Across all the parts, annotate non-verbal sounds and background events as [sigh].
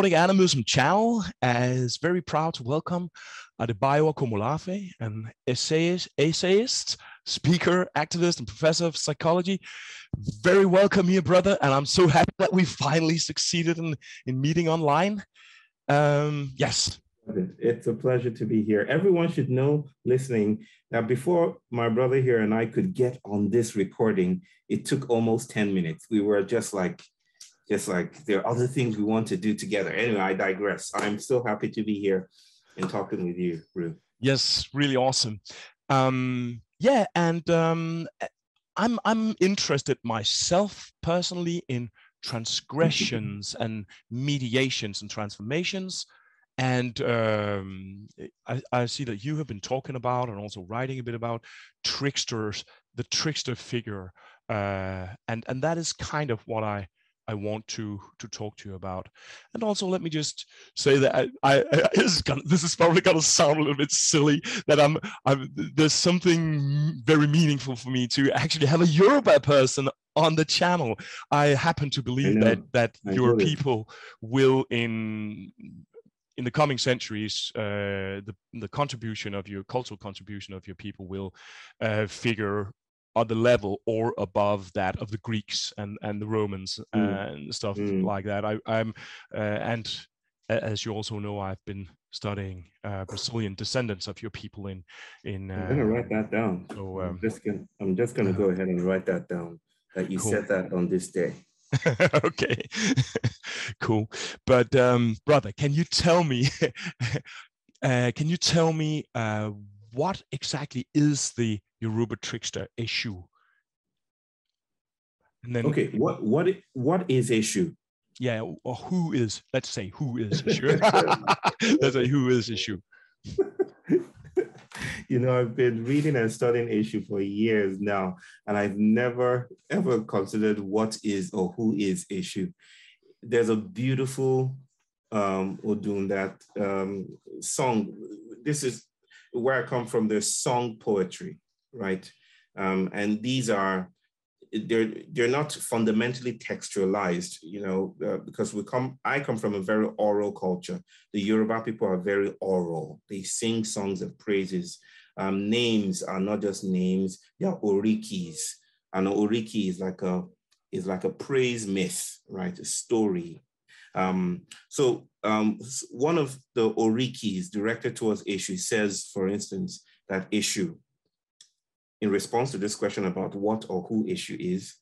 Nordic Animism channel is very proud to welcome Adebayo Akomolafe, an essayist, essayist, speaker, activist, and professor of psychology. Very welcome here, brother, and I'm so happy that we finally succeeded in, in meeting online. Um, yes. It's a pleasure to be here. Everyone should know listening that before my brother here and I could get on this recording, it took almost 10 minutes. We were just like, just like there are other things we want to do together. Anyway, I digress. I'm so happy to be here and talking with you, Rune. Yes, really awesome. Um, yeah, and um, I'm I'm interested myself personally in transgressions [laughs] and mediations and transformations. And um, I, I, see that you have been talking about and also writing a bit about tricksters, the trickster figure, uh, and and that is kind of what I I want to to talk to you about. And also, let me just say that I, I, I [laughs] this, is gonna, this is probably going to sound a little bit silly that I'm, I'm there's something very meaningful for me to actually have a Yoruba person on the channel. I happen to believe that that I your people will in in the coming centuries, uh, the, the contribution of your cultural contribution of your people will uh, figure on the level or above that of the Greeks and and the Romans mm. and stuff mm. like that. I, am uh, and as you also know, I've been studying uh, Brazilian descendants of your people in in. I'm gonna write that down. So, um, I'm just gonna I'm just gonna go ahead and write that down. That you cool. said that on this day. [laughs] okay, [laughs] cool. But um, brother, can you tell me? [laughs] uh, can you tell me uh, what exactly is the Yoruba trickster Eshu? And then okay, what what what is Eshu? Yeah, or who is? Let's say who is [laughs] Eshu. [laughs] let's say who is Eshu. you know, I've been reading and studying Eshu for years now, and I've never ever considered what is or who is Eshu. There's a beautiful um Odun that um song. This is where I come from, there's song poetry, right? Um, and these are they're they're not fundamentally textualized, you know, uh, because we come. I come from a very oral culture. The Yoruba people are very oral. They sing songs of praises. Um, names are not just names; they are orikis. And oriki is like a is like a praise myth, right? A story. Um, so um, one of the orikis directed towards Eshu says, for instance, that Eshu, in response to this question about what or who Eshu is,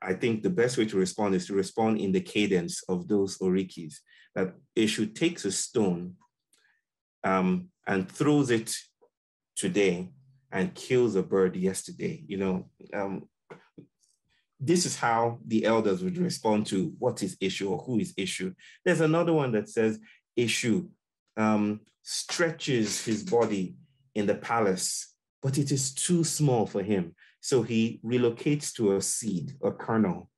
I think the best way to respond is to respond in the cadence of those orikis. That Eshu takes a stone um, and throws it today and kills a bird yesterday. You know, um, this is how the elders would respond to what is Eshu or who is Eshu. There's another one that says Eshu um, stretches his body in the palace, but it is too small for him. So he relocates to a seed, a kernel,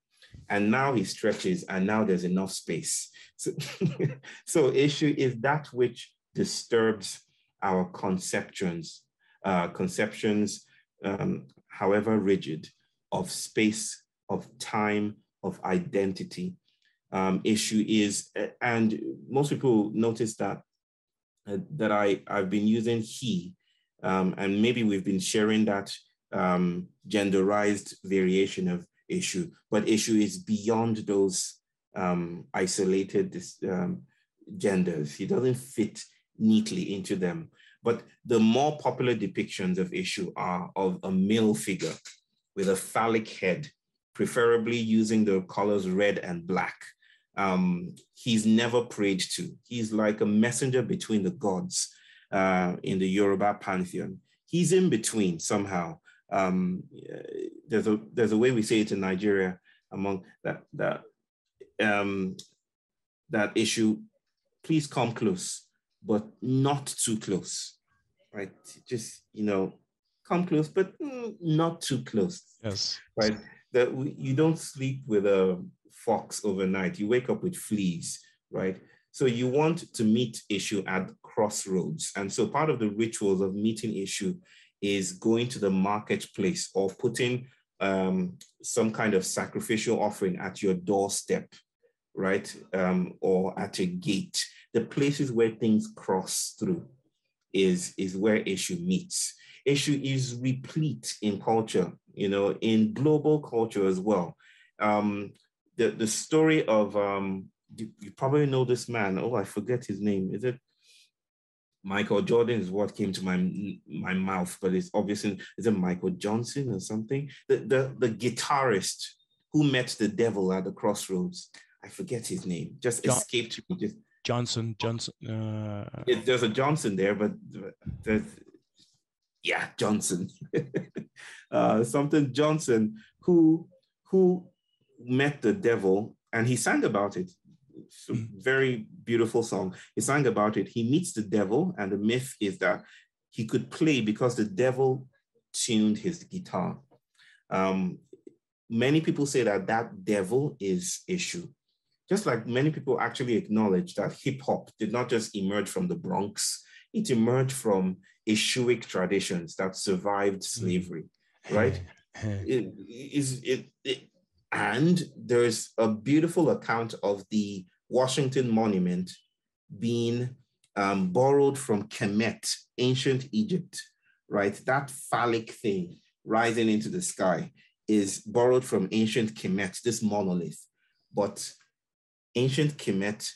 and now he stretches, and now there's enough space. So, [laughs] so Eshu is that which disturbs our conceptions, uh, conceptions, um, however rigid, of space of time, of identity um, Eshu is, and most people notice that uh, that I, I've been using he, um, and maybe we've been sharing that um, genderized variation of Eshu, but Eshu is beyond those um, isolated um, genders. He doesn't fit neatly into them. But the more popular depictions of Eshu are of a male figure with a phallic head preferably using the colors red and black. Um, he's never prayed to. He's like a messenger between the gods uh, in the Yoruba pantheon. He's in between somehow. Um, there's a there's a way we say it in Nigeria among that that um, that Eshu. Please come close, but not too close, right? Just you know, come close, but mm, not too close. Yes. Right that you don't sleep with a fox overnight. You wake up with fleas, right? So you want to meet Eshu at crossroads. And so part of the rituals of meeting Eshu is going to the marketplace or putting um, some kind of sacrificial offering at your doorstep, right? Um, or at a gate. The places where things cross through is, is where Eshu meets. Eshu is replete in culture, you know, in global culture as well. Um, the, the story of, um, you, you probably know this man. Oh, I forget his name. Is it Michael Jordan is what came to my my mouth, but it's obviously is it Michael Johnson or something? The, the the guitarist who met the devil at the crossroads. I forget his name. Just John, escaped me. Just Johnson Johnson. Uh... It, there's a Johnson there, but there's yeah Johnson, [laughs] uh, something Johnson who who met the devil and he sang about it. Hmm. very beautiful song. He sang about it. He meets the devil, and the myth is that he could play because the devil tuned his guitar. Um, many people say that that devil is Eshu. Just like many people actually acknowledge that hip hop did not just emerge from the Bronx, it emerged from Eshuic traditions that survived hmm. slavery, right? [laughs] it, is, it, it, and there's a beautiful account of the Washington Monument being um, borrowed from Kemet, ancient Egypt, right? That phallic thing rising into the sky is borrowed from ancient Kemet, this monolith. But ancient Kemet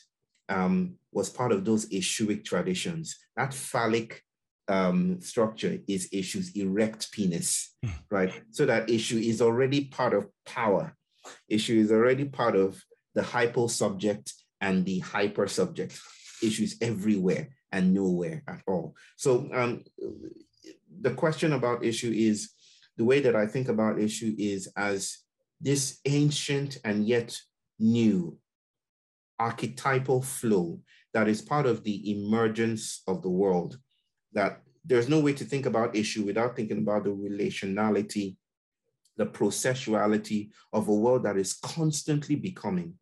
um, was part of those Eshuic traditions. That phallic um, structure is Eshu's erect penis, hmm. right? So that Eshu is already part of power. Eshu is already part of the hypo subject and the hyper subject Eshu's everywhere and nowhere at all. So um, the question about Eshu is the way that I think about Eshu is as this ancient and yet new archetypal flow that is part of the emergence of the world that there's no way to think about Eshu without thinking about the relationality the processuality of a world that is constantly becoming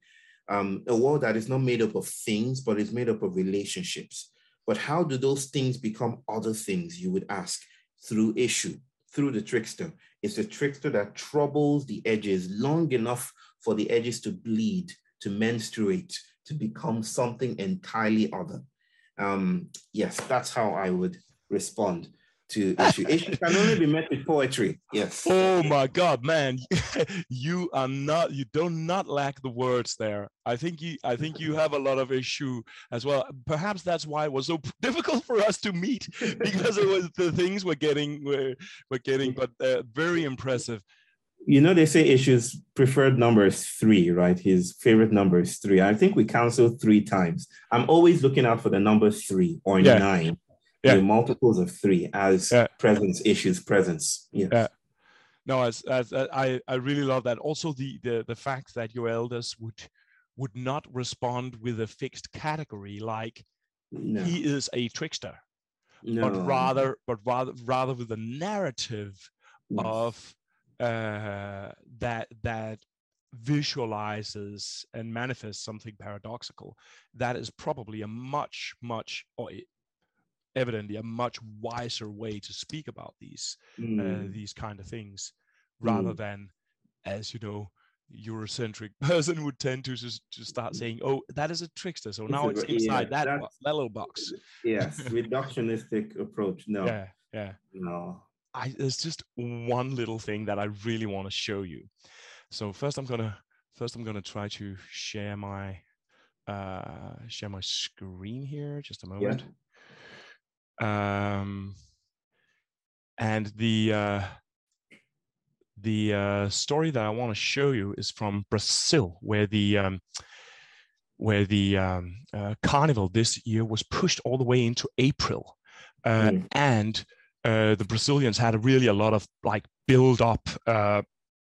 um, a world that is not made up of things, but is made up of relationships. But how do those things become other things, you would ask? Through issue, through the trickster. It's the trickster that troubles the edges long enough for the edges to bleed, to menstruate, to become something entirely other. Um, yes, that's how I would respond to [laughs] Eshu. Eshu can only be met with poetry. Yes. Oh my God, man, [laughs] you are not. You do not lack the words there. I think you. I think you have a lot of Eshu as well. Perhaps that's why it was so [laughs] difficult for us to meet because it was the things we're getting. We're, we're getting, but uh, very impressive. You know, they say Eshu's preferred number is three, right? His favorite number is three. I think we counsel three times. I'm always looking out for the number three or yeah. nine yeah. multiples of three as yeah. presence Eshu's presence. Yes. Yeah. No, as, as, as, I, I really love that. Also, the, the the fact that your elders would would not respond with a fixed category like no. he is a trickster, no. but rather but rather rather with a narrative yes. of uh, that that visualizes and manifests something paradoxical that is probably a much much or evidently a much wiser way to speak about these mm. uh, these kind of things rather mm. than as you know Eurocentric [laughs] person would tend to just to start saying, "Oh, that is a trickster." So now it's inside yeah, that, little box. Yes, [laughs] reductionistic approach. No. Yeah, yeah. No. I there's just one little thing that I really want to show you. So first, I'm gonna first I'm gonna try to share my uh share my screen here. Just a moment. Yeah. Um, and the uh, the uh, story that I want to show you is from Brazil, where the um, where the um, uh, carnival this year was pushed all the way into April, uh, mm. and uh, the Brazilians had really a lot of like build up uh,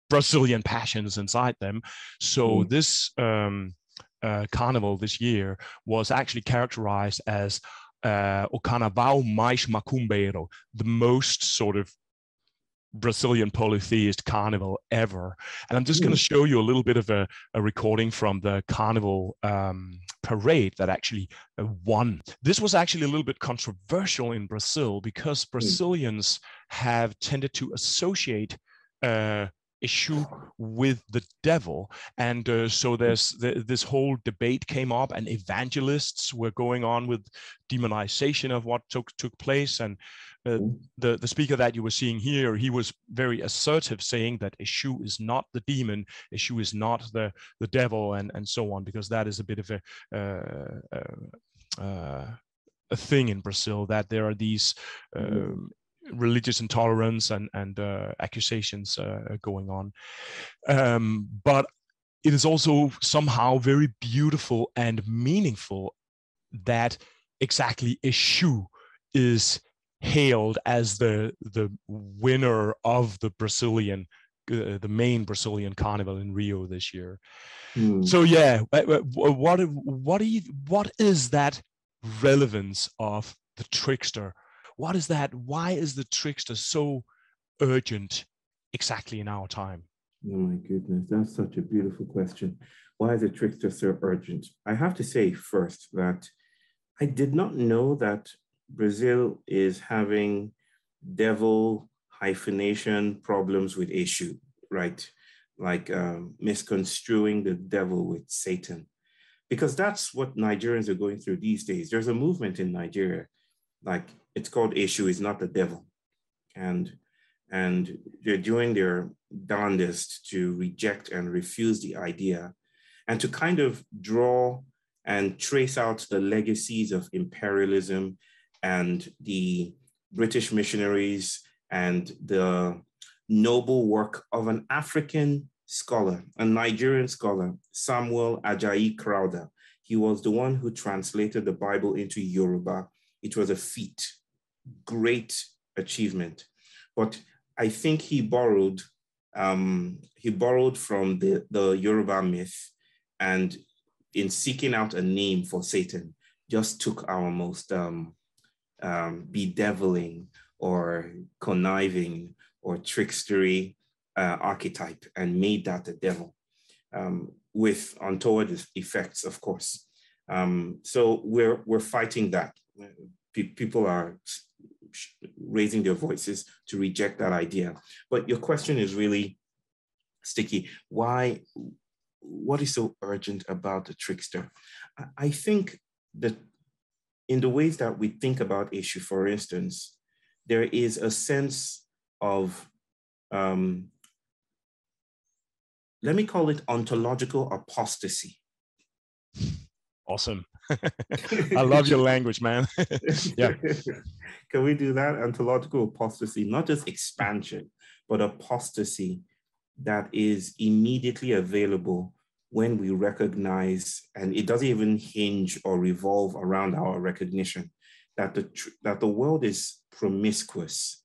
Brazilian passions inside them. So mm. this um, uh, carnival this year was actually characterized as uh, o carnaval mais macumbeiro, the most sort of Brazilian polytheist carnival ever. And I'm just going to show you a little bit of a, a recording from the carnival um, parade that actually uh, won. This was actually a little bit controversial in Brazil because hmm. Brazilians have tended to associate uh, Eshu with the devil and uh, so there's the, this whole debate came up and evangelists were going on with demonization of what took took place and uh, mm-hmm. the the speaker that you were seeing here he was very assertive saying that Eshu is not the demon Eshu is not the the devil and and so on because that is a bit of a uh, uh, uh a thing in Brazil that there are these mm-hmm. um, religious intolerance and and uh, accusations uh, going on. Um, but it is also somehow very beautiful and meaningful that exactly Eshu is hailed as the the winner of the Brazilian uh, the main Brazilian carnival in Rio this year. Mm. So yeah, what what do you, what is that relevance of the trickster what is that? Why is the trickster so urgent exactly in our time? Oh my goodness, that's such a beautiful question. Why is the trickster so urgent? I have to say first that I did not know that Brazil is having devil hyphenation problems with Eshu, right? Like um, misconstruing the devil with Satan. Because that's what Nigerians are going through these days. There's a movement in Nigeria, like it's called Eshu is not the devil. And, and they're doing their darndest to reject and refuse the idea and to kind of draw and trace out the legacies of imperialism and the British missionaries and the noble work of an African scholar, a Nigerian scholar, Samuel Ajayi Crowther. He was the one who translated the Bible into Yoruba. It was a feat great achievement. But I think he borrowed um, he borrowed from the, the Yoruba myth and in seeking out a name for Satan, just took our most um, um, bedeviling or conniving or trickstery uh, archetype and made that the devil um, with untoward effects, of course. Um, so we're, we're fighting that. P people are raising their voices to reject that idea. But your question is really sticky. Why? What is so urgent about the trickster? I think that in the ways that we think about Eshu, for instance, there is a sense of, um, let me call it ontological apostasy. Awesome. [laughs] I love your language, man. [laughs] yeah. [laughs] Can we do that? Ontological apostasy, not just expansion, but apostasy that is immediately available when we recognize, and it doesn't even hinge or revolve around our recognition that the, that the world is promiscuous.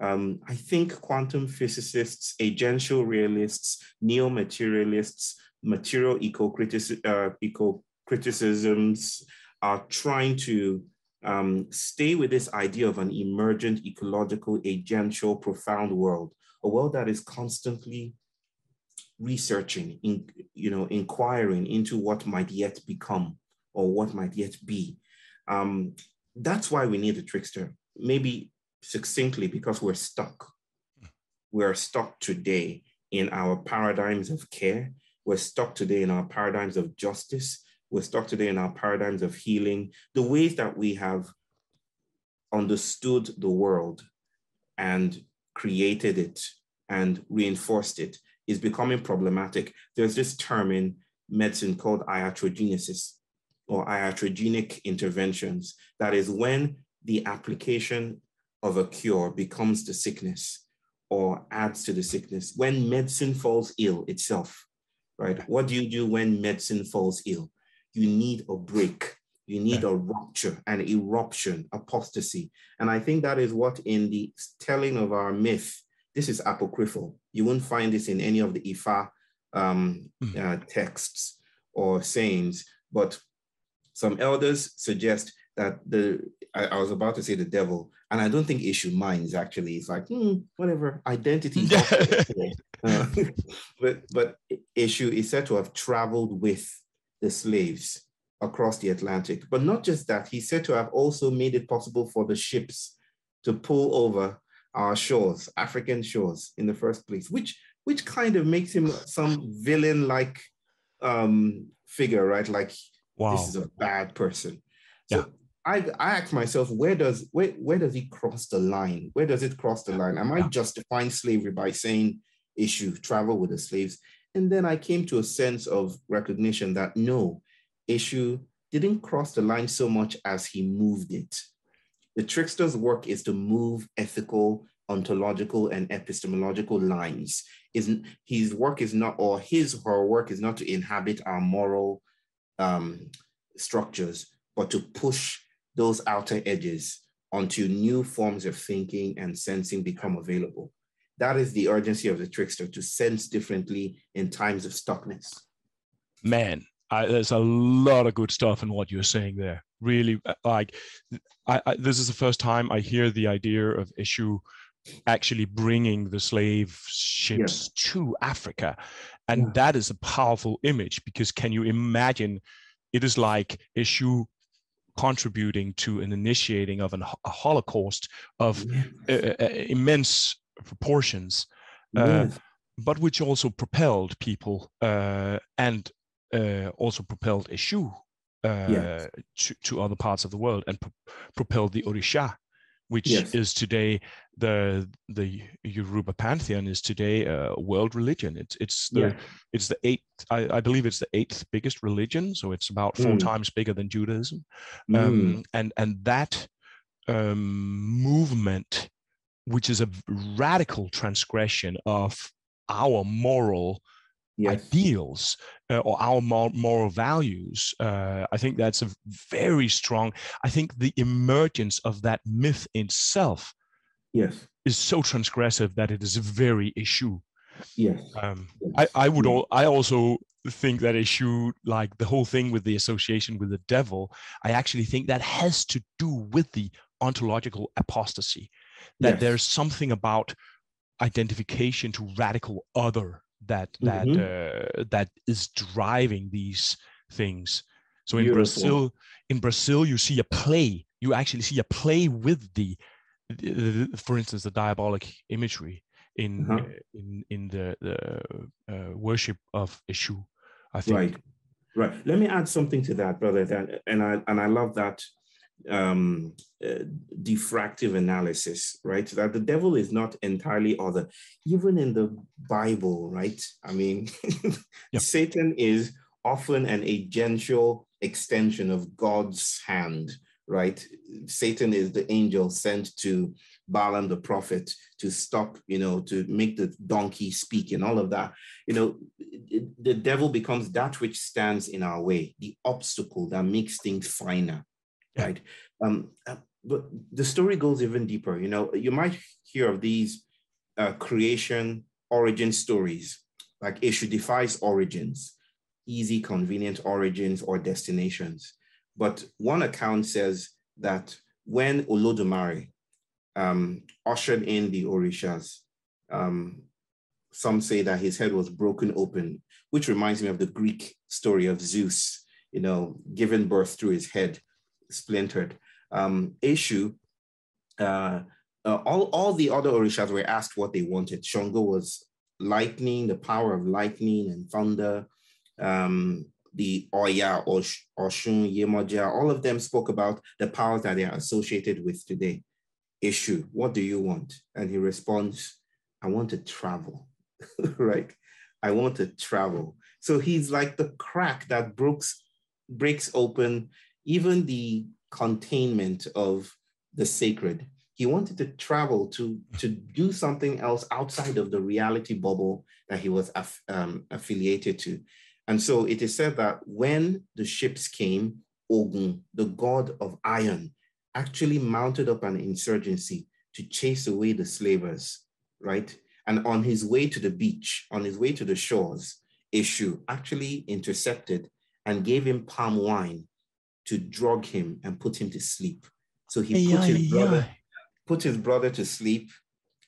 Um, I think quantum physicists, agential realists, neo-materialists, material eco-criticism, uh, eco criticisms are trying to um, stay with this idea of an emergent, ecological, agential, profound world, a world that is constantly researching, in, you know, inquiring into what might yet become or what might yet be. Um, that's why we need a trickster. Maybe succinctly, because we're stuck. We're stuck today in our paradigms of care. We're stuck today in our paradigms of justice we're stuck today in our paradigms of healing, the ways that we have understood the world and created it and reinforced it is becoming problematic. There's this term in medicine called iatrogenesis or iatrogenic interventions. That is when the application of a cure becomes the sickness or adds to the sickness. When medicine falls ill itself, right? What do you do when medicine falls ill? you need a break. You need a rupture, an eruption, apostasy. And I think that is what in the telling of our myth, this is apocryphal. You won't find this in any of the Ifa um, mm-hmm. uh, texts or sayings, but some elders suggest that the, I, I, was about to say the devil, and I don't think Eshu minds actually. It's like, hmm, whatever, identity. uh, [laughs] [laughs] but, but Eshu is said to have traveled with the slaves across the Atlantic. But not just that, he's said to have also made it possible for the ships to pull over our shores, African shores in the first place, which which kind of makes him some villain-like um, figure, right? Like wow. this is a bad person. So yeah. I, I ask myself, where does where, where does he cross the line? Where does it cross the line? Am I yeah. justifying slavery by saying Eshu travel with the slaves? And then I came to a sense of recognition that no, Eshu didn't cross the line so much as he moved it. The trickster's work is to move ethical, ontological, and epistemological lines. Is his work is not, or his her work is not to inhabit our moral um, structures, but to push those outer edges until new forms of thinking and sensing become available. That is the urgency of the trickster to sense differently in times of stuckness. Man, I, there's a lot of good stuff in what you're saying there. Really, uh, like, I, I, this is the first time I hear the idea of Eshu actually bringing the slave ships yeah. to Africa, and yeah. that is a powerful image because can you imagine? It is like Eshu contributing to an initiating of an, a Holocaust of yes. uh, uh, immense proportions, uh, yes. but which also propelled people uh, and uh, also propelled Eshu yes. to, to other parts of the world and pro- propelled the Orisha which yes. is today the the Yoruba pantheon is today a world religion. It's it's the yeah. it's the eighth I, I, believe it's the eighth biggest religion, so it's about four mm. times bigger than Judaism, mm. um, and and that um, movement, which is a radical transgression of our moral yes. ideals uh, or our moral values. Uh, I think that's a very strong. I think the emergence of that myth itself, yes, is so transgressive that it is a very Eshu. Yes. Um, yes. I, I would all. I also think that Eshu, like the whole thing with the association with the devil, I actually think that has to do with the ontological apostasy. That yes. there's something about identification to radical other that that mm-hmm. uh, that is driving these things. So in Brazil, in Brazil, you see a play. You actually see a play with the, the for instance, the diabolic imagery in uh-huh. in in the the uh, worship of Eshu. I think. Right. Right. Let me add something to that, brother. That, and I and I love that um, uh, diffractive analysis, right? That the devil is not entirely other. Even in the Bible, right? I mean, [laughs] yep. Satan is often an agential extension of God's hand, right? Satan is the angel sent to Balaam the prophet to stop, you know, to make the donkey speak and all of that. You know, the devil becomes that which stands in our way, the obstacle that makes things finer right? Um, uh, but the story goes even deeper. You know, you might hear of these uh, creation origin stories, like Eshu defies origins, easy, convenient origins or destinations. But one account says that when Olodumare um, ushered in the Orishas, um, some say that his head was broken open, which reminds me of the Greek story of Zeus, you know, giving birth through his head splintered. Um, uh, uh, all, all the other Orishas were asked what they wanted. Shango was lightning, the power of lightning and thunder. Um, the Oya, Osh, Oshun, Yemoja, all of them spoke about the powers that they are associated with today. Eshu, what do you want? And he responds, I want to travel, [laughs] right? I want to travel. So he's like the crack that breaks, breaks open even the containment of the sacred. He wanted to travel to, to do something else outside of the reality bubble that he was aff, um, affiliated to. And so it is said that when the ships came, Ogun, the god of iron, actually mounted up an insurgency to chase away the slavers, right? And on his way to the beach, on his way to the shores, Eshu actually intercepted and gave him palm wine to drug him and put him to sleep. So he put his brother, put his brother to sleep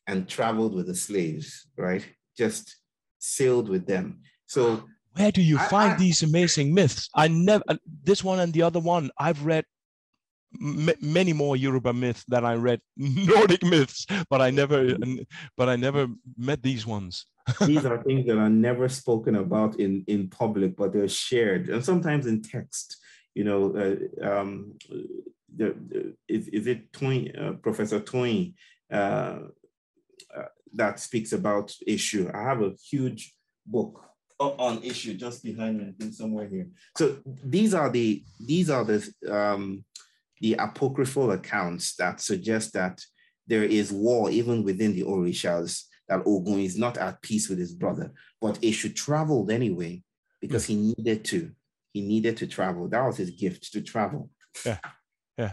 and traveled with the slaves, right? Just sailed with them. So where do you I, find I, these amazing myths? I never uh, this one and the other one I've read many more Yoruba myths than I read [laughs] Nordic myths, but I never, but I never met these ones. [laughs] these are things that are never spoken about in in public, but they're shared, and sometimes in text. You know, uh, um, the, the, is, is it Twain, uh, Professor Twain, uh, uh, that speaks about Eshu? I have a huge book on Eshu just behind me, I think somewhere here. So these are the these are the um, the apocryphal accounts that suggest that there is war even within the Orishas, that Ogun is not at peace with his brother, but Eshu traveled anyway because he needed to. He needed to travel. That was his gift to travel. Yeah, yeah.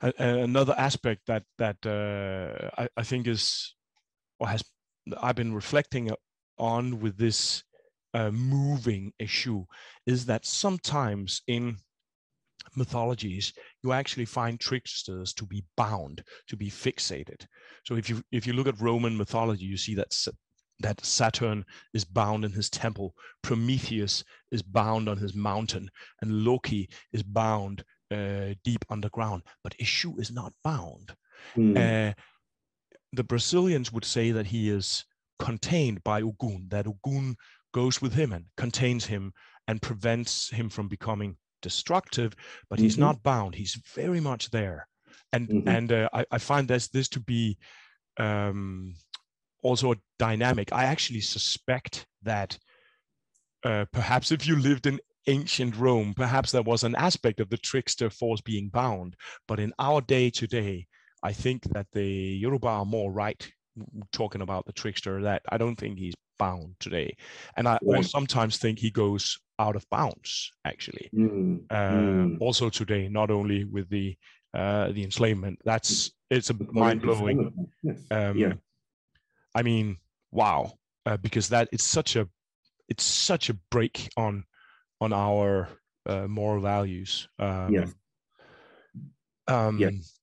Another aspect that that uh, I, I think is or has I've been reflecting on with this uh, moving Eshu is that sometimes in mythologies you actually find tricksters to be bound to be fixated so if you if you look at roman mythology you see that that saturn is bound in his temple prometheus is bound on his mountain and loki is bound uh, deep underground but eshu is not bound mm. uh, the brazilians would say that he is contained by Ogun, that Ogun goes with him and contains him and prevents him from becoming destructive, but mm-hmm. he's not bound. He's very much there, and mm-hmm. and uh, I, I find this this to be um, also a dynamic. I actually suspect that uh, perhaps if you lived in ancient Rome, perhaps there was an aspect of the trickster force being bound. But in our day today, I think that the Yoruba are more right talking about the trickster. That I don't think he's bound today, and I right. sometimes think he goes out of bounds actually mm. Uh, mm. also today not only with the uh, the enslavement that's it's a mind-blowing yes. um, yeah. I mean wow uh, because that it's such a it's such a break on on our uh, moral values um, yeah. Um, yes.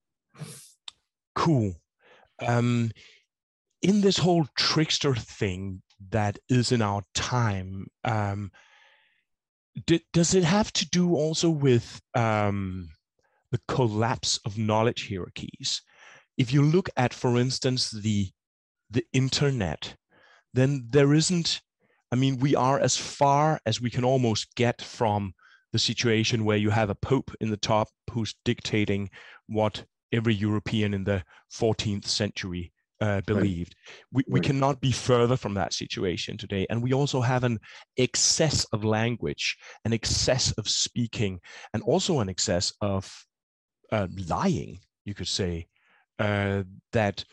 cool um, in this whole trickster thing that is in our time um, does it have to do also with um, the collapse of knowledge hierarchies? If you look at, for instance, the the internet, then there isn't. I mean, we are as far as we can almost get from the situation where you have a pope in the top who's dictating what every European in the 14th century uh, believed. We, we cannot be further from that situation today. And we also have an excess of language, an excess of speaking, and also an excess of uh, lying, you could say, uh, that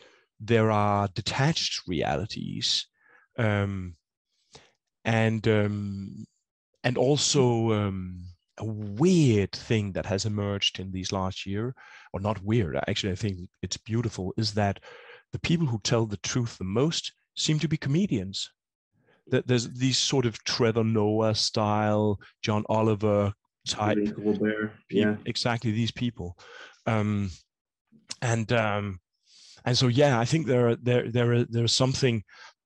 there are detached realities. Um, and um, and also um, a weird thing that has emerged in these last year, or not weird, actually, I think it's beautiful, is that the people who tell the truth the most seem to be comedians. That there's these sort of Trevor Noah style, John Oliver type. Yeah, exactly these people, um, and um, and so yeah, I think there are there there there's something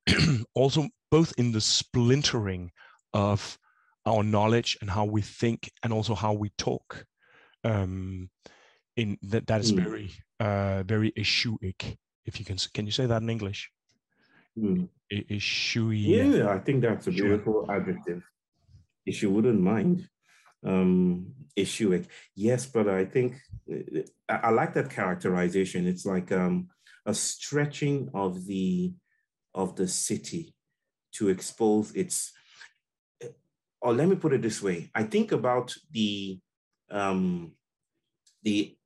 [clears throat] also both in the splintering of our knowledge and how we think, and also how we talk. Um, in that that is mm. very uh, very Eshuic if you can can you say that in english mm. Ishui. yeah i think that's a beautiful adjective if you wouldn't mind um yes but i think I, I, like that characterization it's like um a stretching of the of the city to expose its or let me put it this way i think about the um the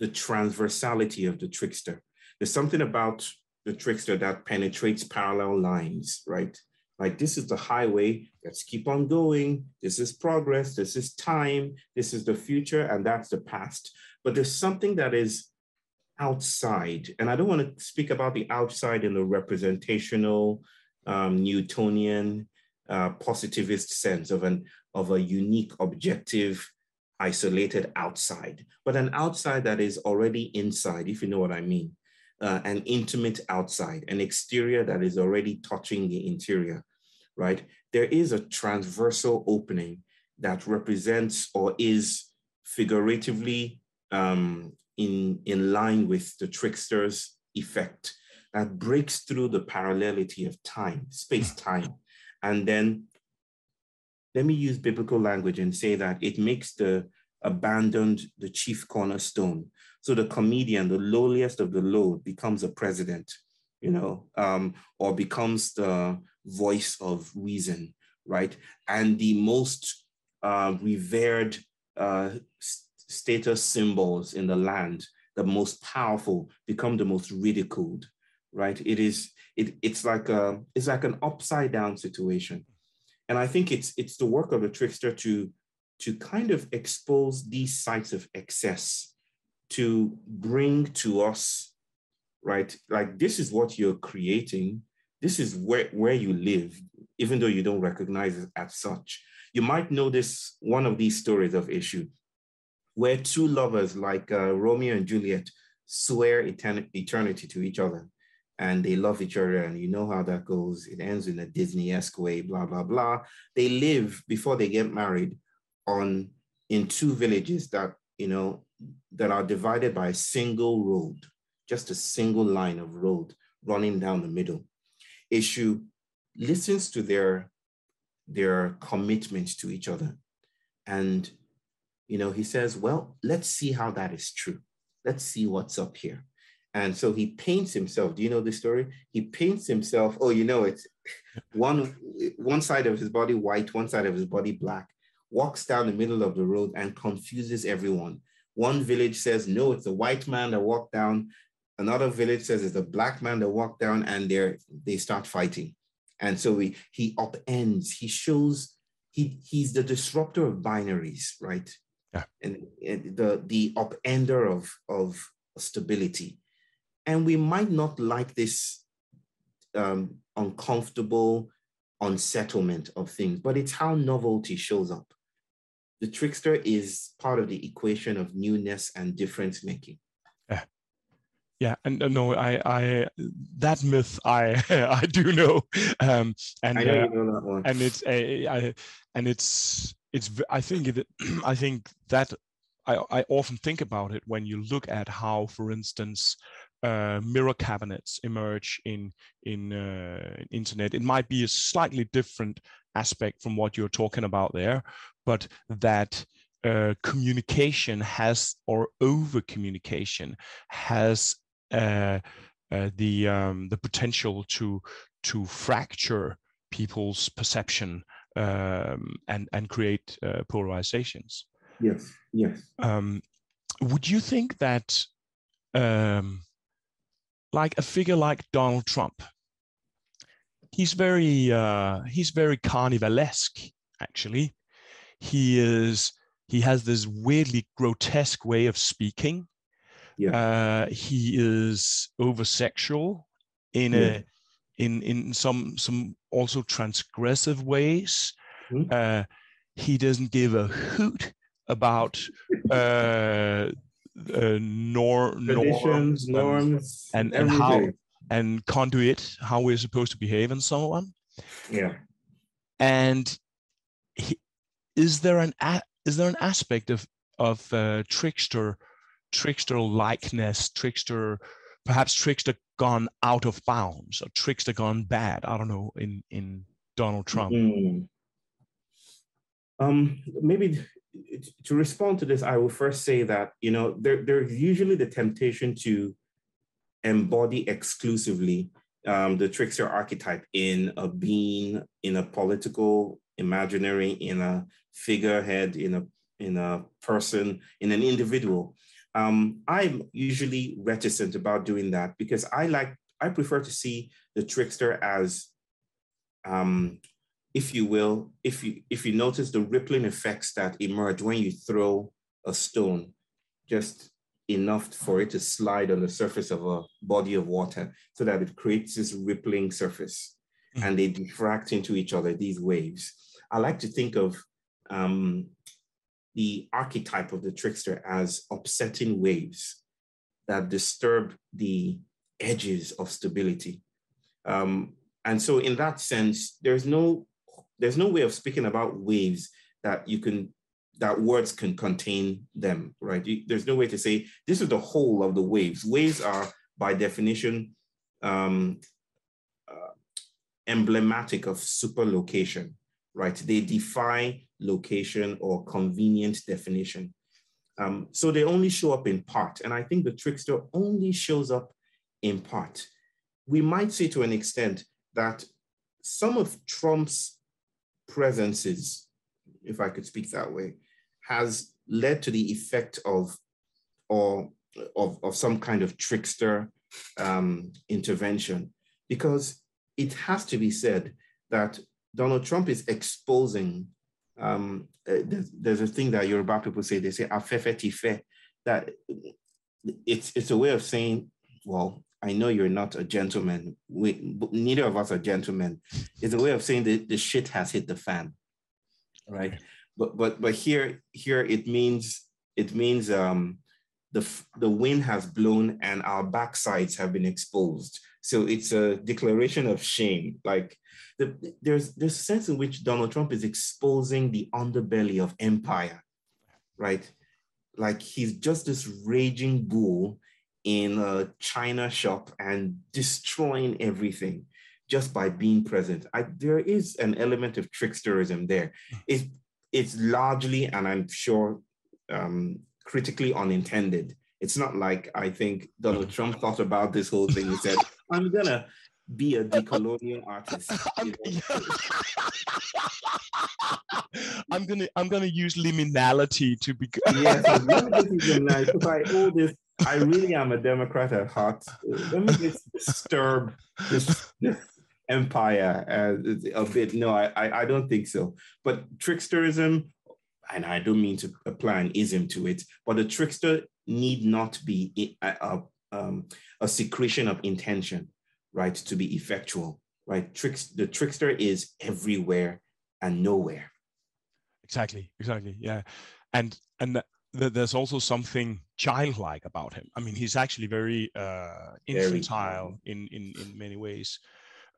the transversality of the trickster there's something about the trickster that penetrates parallel lines, right? Like this is the highway, let's keep on going. This is progress, this is time, this is the future, and that's the past. But there's something that is outside, and I don't want to speak about the outside in the representational um, Newtonian uh, positivist sense of an of a unique, objective, isolated outside, but an outside that is already inside, if you know what I mean uh, an intimate outside, an exterior that is already touching the interior, right? There is a transversal opening that represents or is figuratively um, in, in line with the trickster's effect that breaks through the parallelity of time, space time. And then let me use biblical language and say that it makes the abandoned the chief cornerstone. So the comedian, the lowliest of the low, becomes a president, you know, um, or becomes the voice of reason, right? And the most uh, revered uh, status symbols in the land, the most powerful, become the most ridiculed, right? It is it, it's like a it's like an upside down situation, and I think it's it's the work of the trickster to to kind of expose these sites of excess, to bring to us, right? Like this is what you're creating. This is where where you live, even though you don't recognize it as such. You might this one of these stories of Eshu where two lovers like uh, Romeo and Juliet swear etern- eternity to each other and they love each other and you know how that goes. It ends in a disney-esque way blah blah blah. They live before they get married on in two villages that you know that are divided by a single road just a single line of road running down the middle. Eshu listens to their their commitment to each other and you know, he says, well, let's see how that is true. Let's see what's up here. And so he paints himself. Do you know the story? He paints himself. Oh, you know, it's [laughs] one one side of his body white, one side of his body black. Walks down the middle of the road and confuses everyone. One village says, no, it's a white man that walked down. Another village says it's a black man that walked down, and they they start fighting. And so he he upends. He shows he he's the disruptor of binaries, right? Yeah. and, and the the upender of of stability. And we might not like this um, uncomfortable unsettlement of things but it's how novelty shows up. The trickster is part of the equation of newness and difference making. Yeah. Yeah and uh, no i i that myth i [laughs] i do know. Um and I know uh, you know that one. and it's a I, and it's it's i think [clears throat] i think that I, I often think about it when you look at how for instance uh, mirror cabinets emerge in in uh, internet. It might be a slightly different aspect from what you're talking about there but that uh, communication has or over communication has uh, uh, the um, the potential to to fracture people's perception um, and and create uh, polarizations. Yes. Yes. Um, would you think that, um, like a figure like Donald Trump, he's very uh, he's very carnivalesque. Actually, he is he has this weirdly grotesque way of speaking. Yeah. Uh, he is over sexual in yeah. a in in some some also transgressive ways. Mm-hmm. Uh, he doesn't give a hoot about [laughs] uh, uh, nor, norms, norms, and, and, and how and conduit how we're supposed to behave and so on. Yeah. And he, is there an a, is there an aspect of of uh, trickster trickster likeness, trickster perhaps trickster gone out of bounds or trickster gone bad. I don't know in in Donald Trump. Mm. Um, maybe to respond to this, I will first say that you know there there's usually the temptation to embody exclusively um, the trickster archetype in a being, in a political imaginary, in a figurehead, in a in a person, in an individual. Um, I'm usually reticent about doing that because I like, I prefer to see the trickster as, um, if you will, if you if you notice the rippling effects that emerge when you throw a stone, just enough for it to slide on the surface of a body of water so that it creates this rippling surface mm-hmm. and they diffract into each other, these waves. I like to think of um, the archetype of the trickster as upsetting waves that disturb the edges of stability. Um, and so in that sense, there's no there's no way of speaking about waves that you can that words can contain them, right? There's no way to say this is the whole of the waves. Waves are, by definition, um, uh, emblematic of superlocation, right? They defy location or convenient definition. Um, so they only show up in part. And I think the trickster only shows up in part. We might say to an extent that some of Trump's presences, if I could speak that way, has led to the effect of or of, of some kind of trickster um, intervention because it has to be said that Donald Trump is exposing. Um, uh, there's, there's, a thing that Yoruba people say. They say "afefe That it's it's a way of saying, well, I know you're not a gentleman. We, neither of us are gentlemen. It's a way of saying that the shit has hit the fan, right? But but but here here it means it means um, the the wind has blown and our backsides have been exposed. So it's a declaration of shame. Like the, there's there's a sense in which Donald Trump is exposing the underbelly of empire, right? Like he's just this raging bull in a china shop and destroying everything just by being present. I, there is an element of tricksterism there. It, it's largely, and I'm sure um, critically unintended. It's not like I think Donald Trump thought about this whole thing. He said, I'm to be a [laughs] decolonial artist. [laughs] [laughs] I'm gonna I'm gonna use liminality to be. yes, because I all this. I really am a Democrat at heart. Let me just disturb this, this empire uh, a bit. No, I, I I don't think so. But tricksterism, and I don't mean to apply an ism to it, but a trickster need not be a, a, um, a secretion of intention right, to be effectual, right? Tricks, the trickster is everywhere and nowhere. Exactly, exactly, yeah, and and th- there's also something childlike about him. I mean, he's actually very uh, infantile very in in in many ways.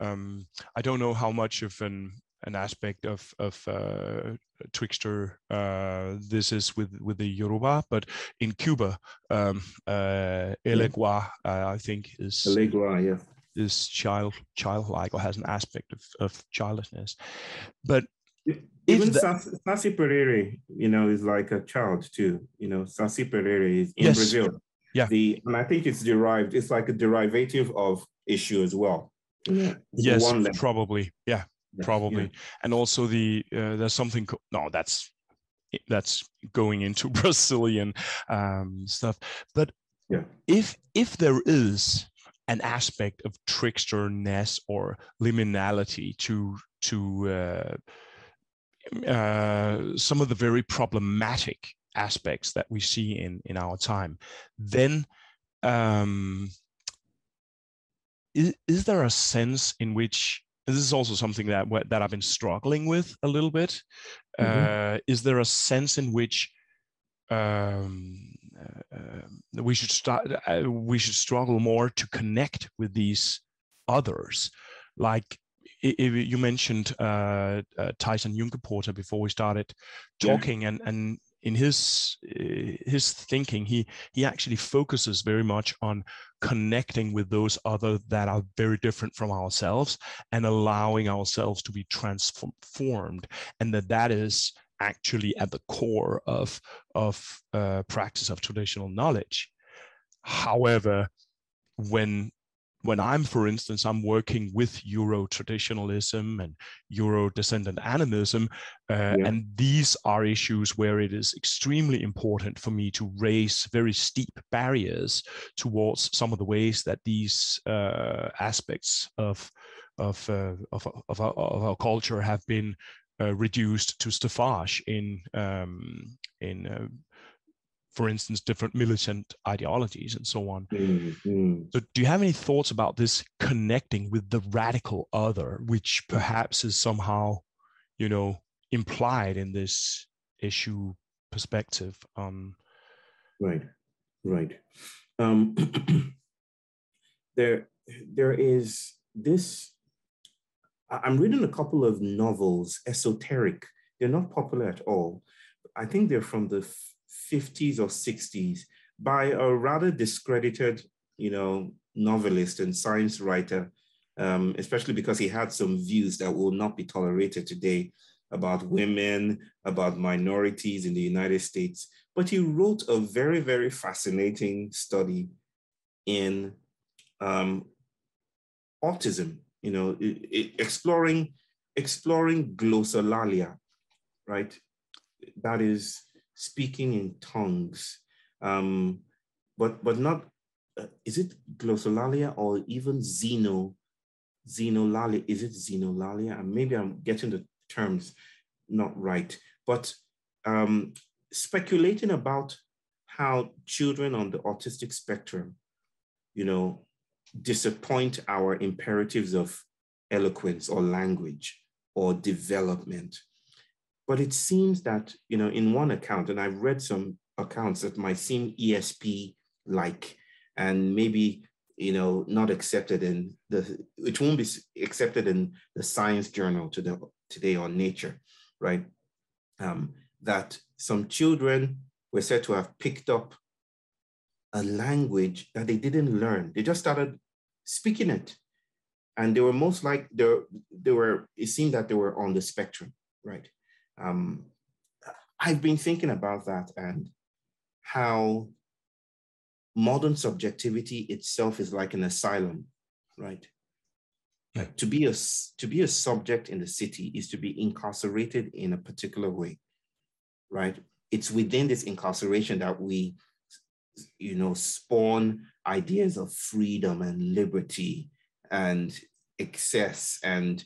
Um, I don't know how much of an an aspect of of uh, trickster uh, this is with with the Yoruba, but in Cuba, um, uh, Elegua, uh, I think is Elegua, yeah, is child childlike or has an aspect of, of childlessness. But even the, Saci Perere, you know, is like a child too. You know, Saci Perere is in yes. Brazil. Yeah. The and I think it's derived, it's like a derivative of Eshu as well. Yeah. Yes, probably. Yeah, probably. Yeah. And also the uh, there's something no, that's that's going into [laughs] Brazilian um, stuff. But yeah. if if there is an aspect of tricksterness or liminality to to uh, uh, some of the very problematic aspects that we see in in our time, then um, is, is there a sense in which this is also something that that I've been struggling with a little bit? Mm-hmm. Uh, is there a sense in which um, uh, we should start uh, we should struggle more to connect with these others like you mentioned uh, uh, Tyson Yunkaporta before we started talking, yeah. and and in his uh, his thinking, he he actually focuses very much on connecting with those other that are very different from ourselves and allowing ourselves to be transformed, and that that is actually at the core of of uh, practice of traditional knowledge. However, when when I'm, for instance, I'm working with Euro traditionalism and Euro descendant animism, uh, yeah. and these are issues where it is extremely important for me to raise very steep barriers towards some of the ways that these uh, aspects of of, uh, of, of, our, of our culture have been uh, reduced to staffage in um, in uh, for instance different militant ideologies and so on mm-hmm. so do you have any thoughts about this connecting with the radical other which perhaps is somehow you know implied in this Eshu perspective um right right um [clears throat] there there is this I'm reading a couple of novels, esoteric. They're not popular at all. I think they're from the 50s or 60s, by a rather discredited, you know, novelist and science writer, um, especially because he had some views that will not be tolerated today about women, about minorities in the United States. But he wrote a very, very fascinating study in um, autism, you know, exploring, exploring glossolalia, right? That is speaking in tongues, um, but, but not, uh, is it glossolalia or even xeno, xenolalia? Is it xenolalia? And maybe I'm getting the terms not right, but um, speculating about how children on the autistic spectrum, you know, disappoint our imperatives of eloquence or language or development. But it seems that, you know, in one account, and I've read some accounts that might seem ESP like, and maybe, you know, not accepted in the, it won't be accepted in the science journal today, on nature, right? Um, that some children were said to have picked up a language that they didn't learn. They just started speaking it. And they were most like, they were it seemed that they were on the spectrum, right? Um, I've been thinking about that and how modern subjectivity itself is like an asylum, right? Yeah. To be a to be a subject in the city is to be incarcerated in a particular way, right? It's within this incarceration that we, you know, spawn ideas of freedom and liberty and excess and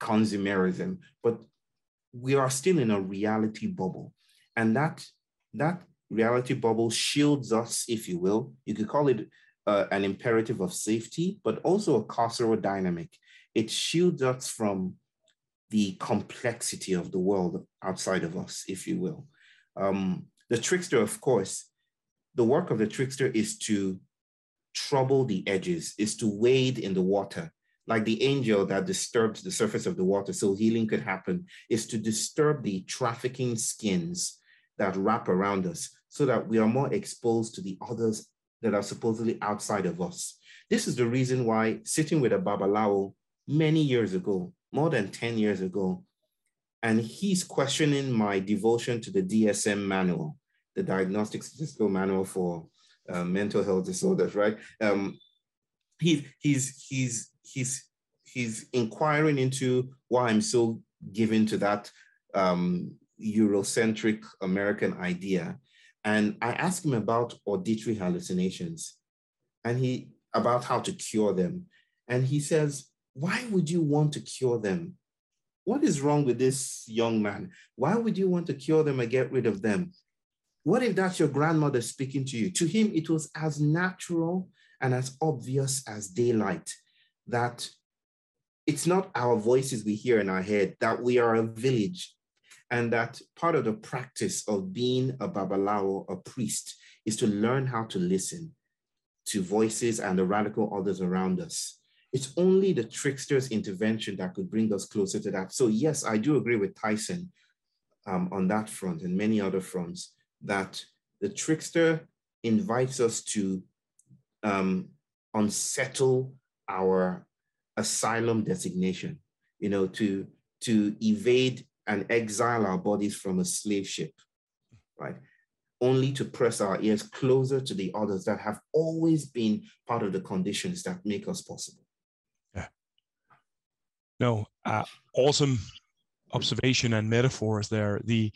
consumerism, but we are still in a reality bubble. And that, that reality bubble shields us, if you will. You could call it uh, an imperative of safety, but also a carceral dynamic. It shields us from the complexity of the world outside of us, if you will. Um, the trickster, of course, the work of the trickster is to trouble the edges, is to wade in the water, like the angel that disturbs the surface of the water so healing could happen, is to disturb the trafficking skins that wrap around us so that we are more exposed to the others that are supposedly outside of us. This is the reason why sitting with a Babalawo many years ago, more than 10 years ago, and he's questioning my devotion to the DSM manual, the Diagnostic Statistical Manual for uh, mental health disorders, right? Um, he, he's, he's, he's, he's inquiring into why I'm so given to that um, Eurocentric American idea. And I asked him about auditory hallucinations and he about how to cure them. And he says, Why would you want to cure them? What is wrong with this young man? Why would you want to cure them and get rid of them? What if that's your grandmother speaking to you? To him, it was as natural and as obvious as daylight that it's not our voices we hear in our head, that we are a village, and that part of the practice of being a babalawo, a priest, is to learn how to listen to voices and the radical others around us. It's only the trickster's intervention that could bring us closer to that. So, yes, I do agree with Tyson um, on that front and many other fronts that the trickster invites us to um, unsettle our asylum designation, you know, to, to evade and exile our bodies from a slave ship, right? Only to press our ears closer to the others that have always been part of the conditions that make us possible. Yeah. No, uh, awesome observation and metaphors there. The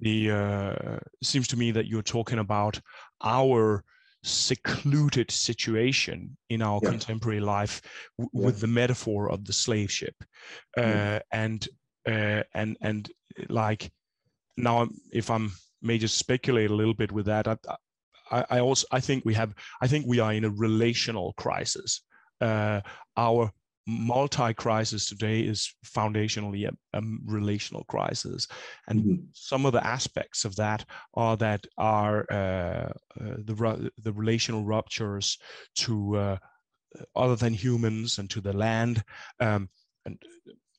the uh, seems to me that you're talking about our secluded situation in our yeah. contemporary life w- yeah. with the metaphor of the slave ship uh, yeah. and uh, and and like now if i'm may just speculate a little bit with that I, I, I also i think we have i think we are in a relational crisis uh, our multi-crisis today is foundationally a, a relational crisis and mm-hmm. some of the aspects of that are that are uh, uh, the, the relational ruptures to uh, other than humans and to the land um, and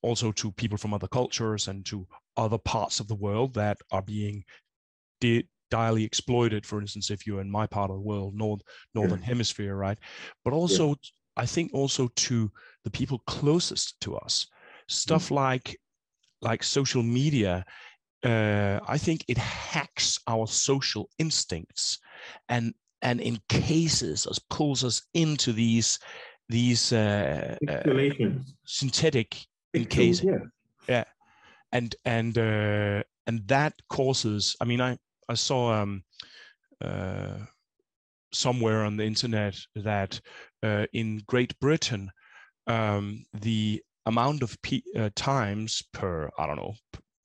also to people from other cultures and to other parts of the world that are being di- direly exploited for instance if you're in my part of the world north northern yeah. hemisphere right but also yeah. I think also to the people closest to us stuff mm. like like social media uh, i think it hacks our social instincts and and encases us pulls us into these these uh, uh synthetic encasing yeah. yeah and and uh, and that causes i mean i i saw um uh somewhere on the internet that uh, in great britain um, the amount of uh, times per I don't know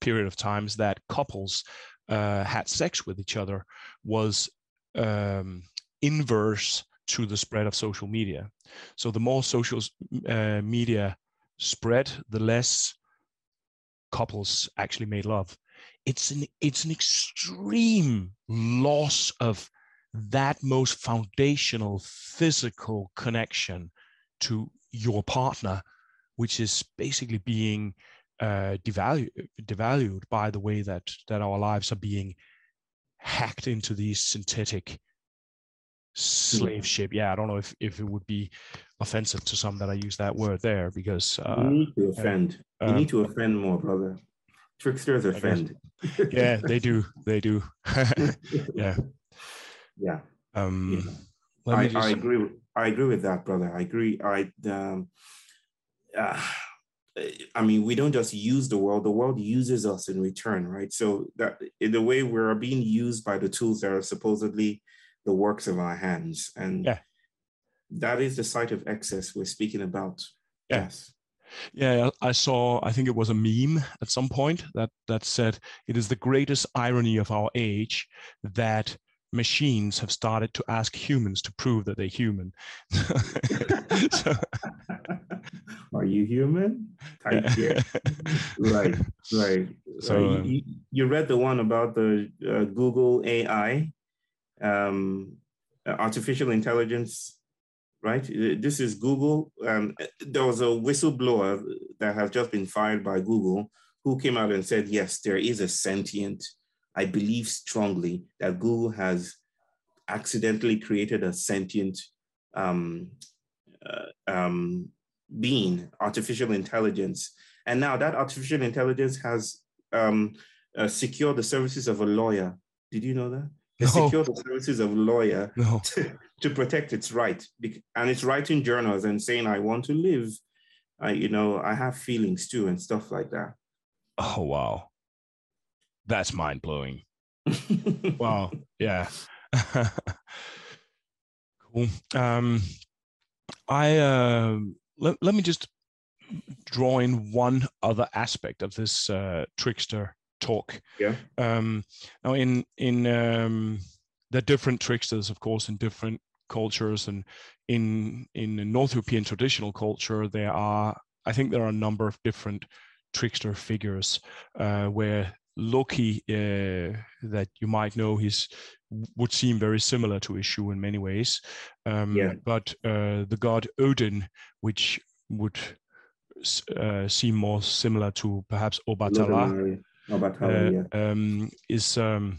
period of times that couples uh, had sex with each other was um, inverse to the spread of social media. So the more social uh, media spread, the less couples actually made love. It's an it's an extreme loss of that most foundational physical connection to your partner which is basically being uh, devalued, devalued by the way that that our lives are being hacked into these synthetic slave ship. Yeah, I don't know if, if it would be offensive to some that I use that word there because uh, you need to offend. Uh, you need to offend more, brother. Tricksters offend. yeah, they do. They do. [laughs] [laughs] yeah. Yeah. Um, yeah. I. I agree. With, I agree with that, brother. I agree. I um, uh, I mean, we don't just use the world, the world uses us in return, right? So that in the way we're being used by the tools that are supposedly the works of our hands. And yeah. that is the site of excess we're speaking about. Yeah. Yes. Yeah, I saw. I think it was a meme at some point that that said it is the greatest irony of our age that machines have started to ask humans to prove that they're human. [laughs] so, Are you human? Yeah. [laughs] right, right. So uh, you, you, read the one about the uh, Google AI, um, artificial intelligence, right? This is Google. Um, there was a whistleblower that has just been fired by Google who came out and said, yes, there is a sentient I believe strongly that Google has accidentally created a sentient um, uh, um, being, artificial intelligence. And now that artificial intelligence has um, uh, secured the services of a lawyer. Did you know that? It no. secured the services of a lawyer no. [laughs] to, to, protect its right. And it's writing journals and saying, I want to live. I, you know, I have feelings too and stuff like that. Oh, wow that's mind blowing. [laughs] wow. Yeah. [laughs] cool. Um, I uh, let, let me just draw in one other aspect of this uh, trickster talk. Yeah. Um, now, in in um, the different tricksters, of course, in different cultures, and in in North European traditional culture, there are I think there are a number of different trickster figures uh, where Loki uh, that you might know he's would seem very similar to Eshu in many ways. Um, yeah. But uh, the god Odin, which would uh, seem more similar to perhaps Obatala, Obatala yeah. um, is um,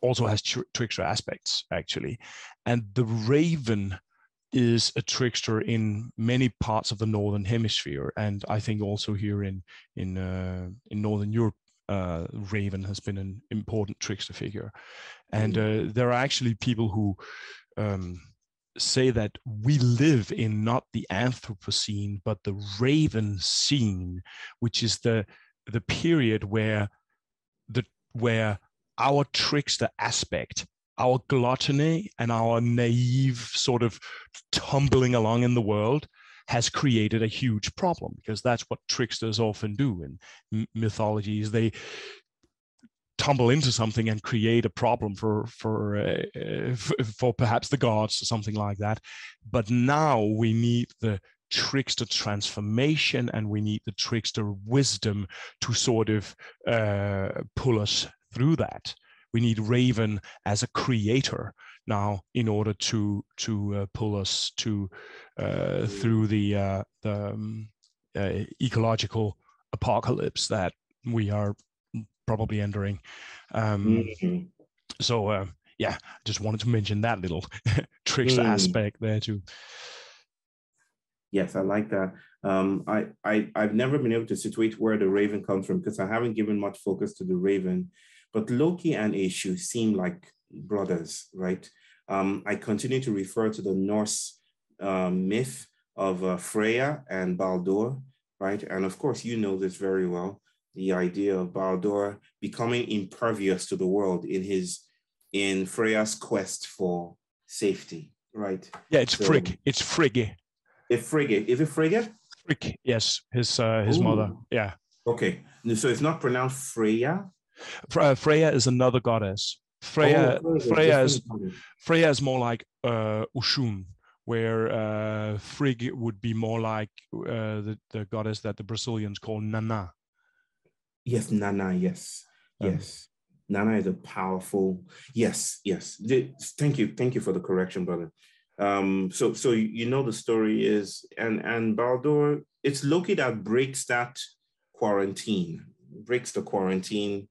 also has tr- trickster aspects actually, and the raven is a trickster in many parts of the northern hemisphere, and I think also here in in uh, in northern Europe uh, Raven has been an important trickster figure. And mm. uh, there are actually people who um, say that we live in not the Anthropocene, but the Raven scene, which is the the period where the where our trickster aspect, our gluttony and our naive sort of tumbling along in the world has created a huge problem because that's what tricksters often do in mythologies. They tumble into something and create a problem for for uh, for perhaps the gods or something like that. But now we need the trickster transformation and we need the trickster wisdom to sort of uh, pull us through that. We need Raven as a creator now in order to to uh, pull us to uh, through the uh, the um, uh, ecological apocalypse that we are probably entering. Um, mm-hmm. so uh, yeah, just wanted to mention that little [laughs] trickster mm. aspect there too. Yes, I like that. Um, I, I, I've never been able to situate where the Raven comes from because I haven't given much focus to the Raven. But Loki and Eshu seem like brothers, right? Um, I continue to refer to the Norse um, myth of uh, Freya and Baldur, right? And of course, you know this very well the idea of Baldur becoming impervious to the world in his in Freya's quest for safety, right? Yeah, it's so, Frigg. It's Frigg. It's Frigg. Is it Frigg? Frigg. Yes, his uh, his Ooh. mother. Yeah. Okay, so it's not pronounced Freya. Uh, Freya is another goddess. Freya, oh, Freya is Freya is more like uh, Oshun, where uh, Frigg would be more like uh, the, the goddess that the Brazilians call Nana. Yes, Nana. Yes, um, yes. Nana is a powerful. Yes, yes. Thank you, thank you for the correction, brother. Um, so, so you know the story is, and and Baldur, it's Loki that breaks that quarantine, breaks the quarantine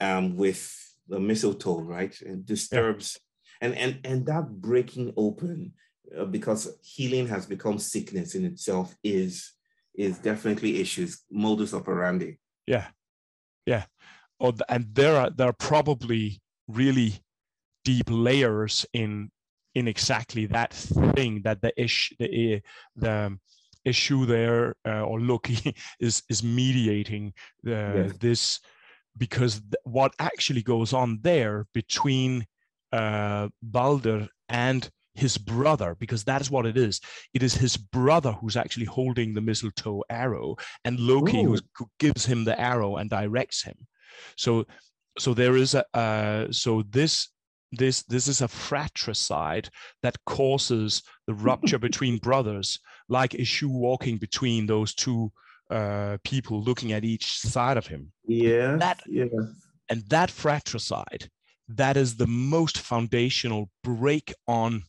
um, with the mistletoe, right? And disturbs, yeah. and and and that breaking open uh, because healing has become sickness in itself is is definitely Eshu's modus operandi. Yeah, yeah. Oh, and there are there are probably really deep layers in in exactly that thing that the Eshu the, the Eshu there uh, or Loki [laughs] is is mediating the, yes. this because th- what actually goes on there between uh, Balder and his brother, because that is what it is. It is his brother who's actually holding the mistletoe arrow, and Loki who gives him the arrow and directs him. So, so there is a uh, so this this this is a fratricide that causes the rupture [laughs] between brothers, like Eshu walking between those two uh, people looking at each side of him. Yeah. That yeah. and that fratricide, that is the most foundational break on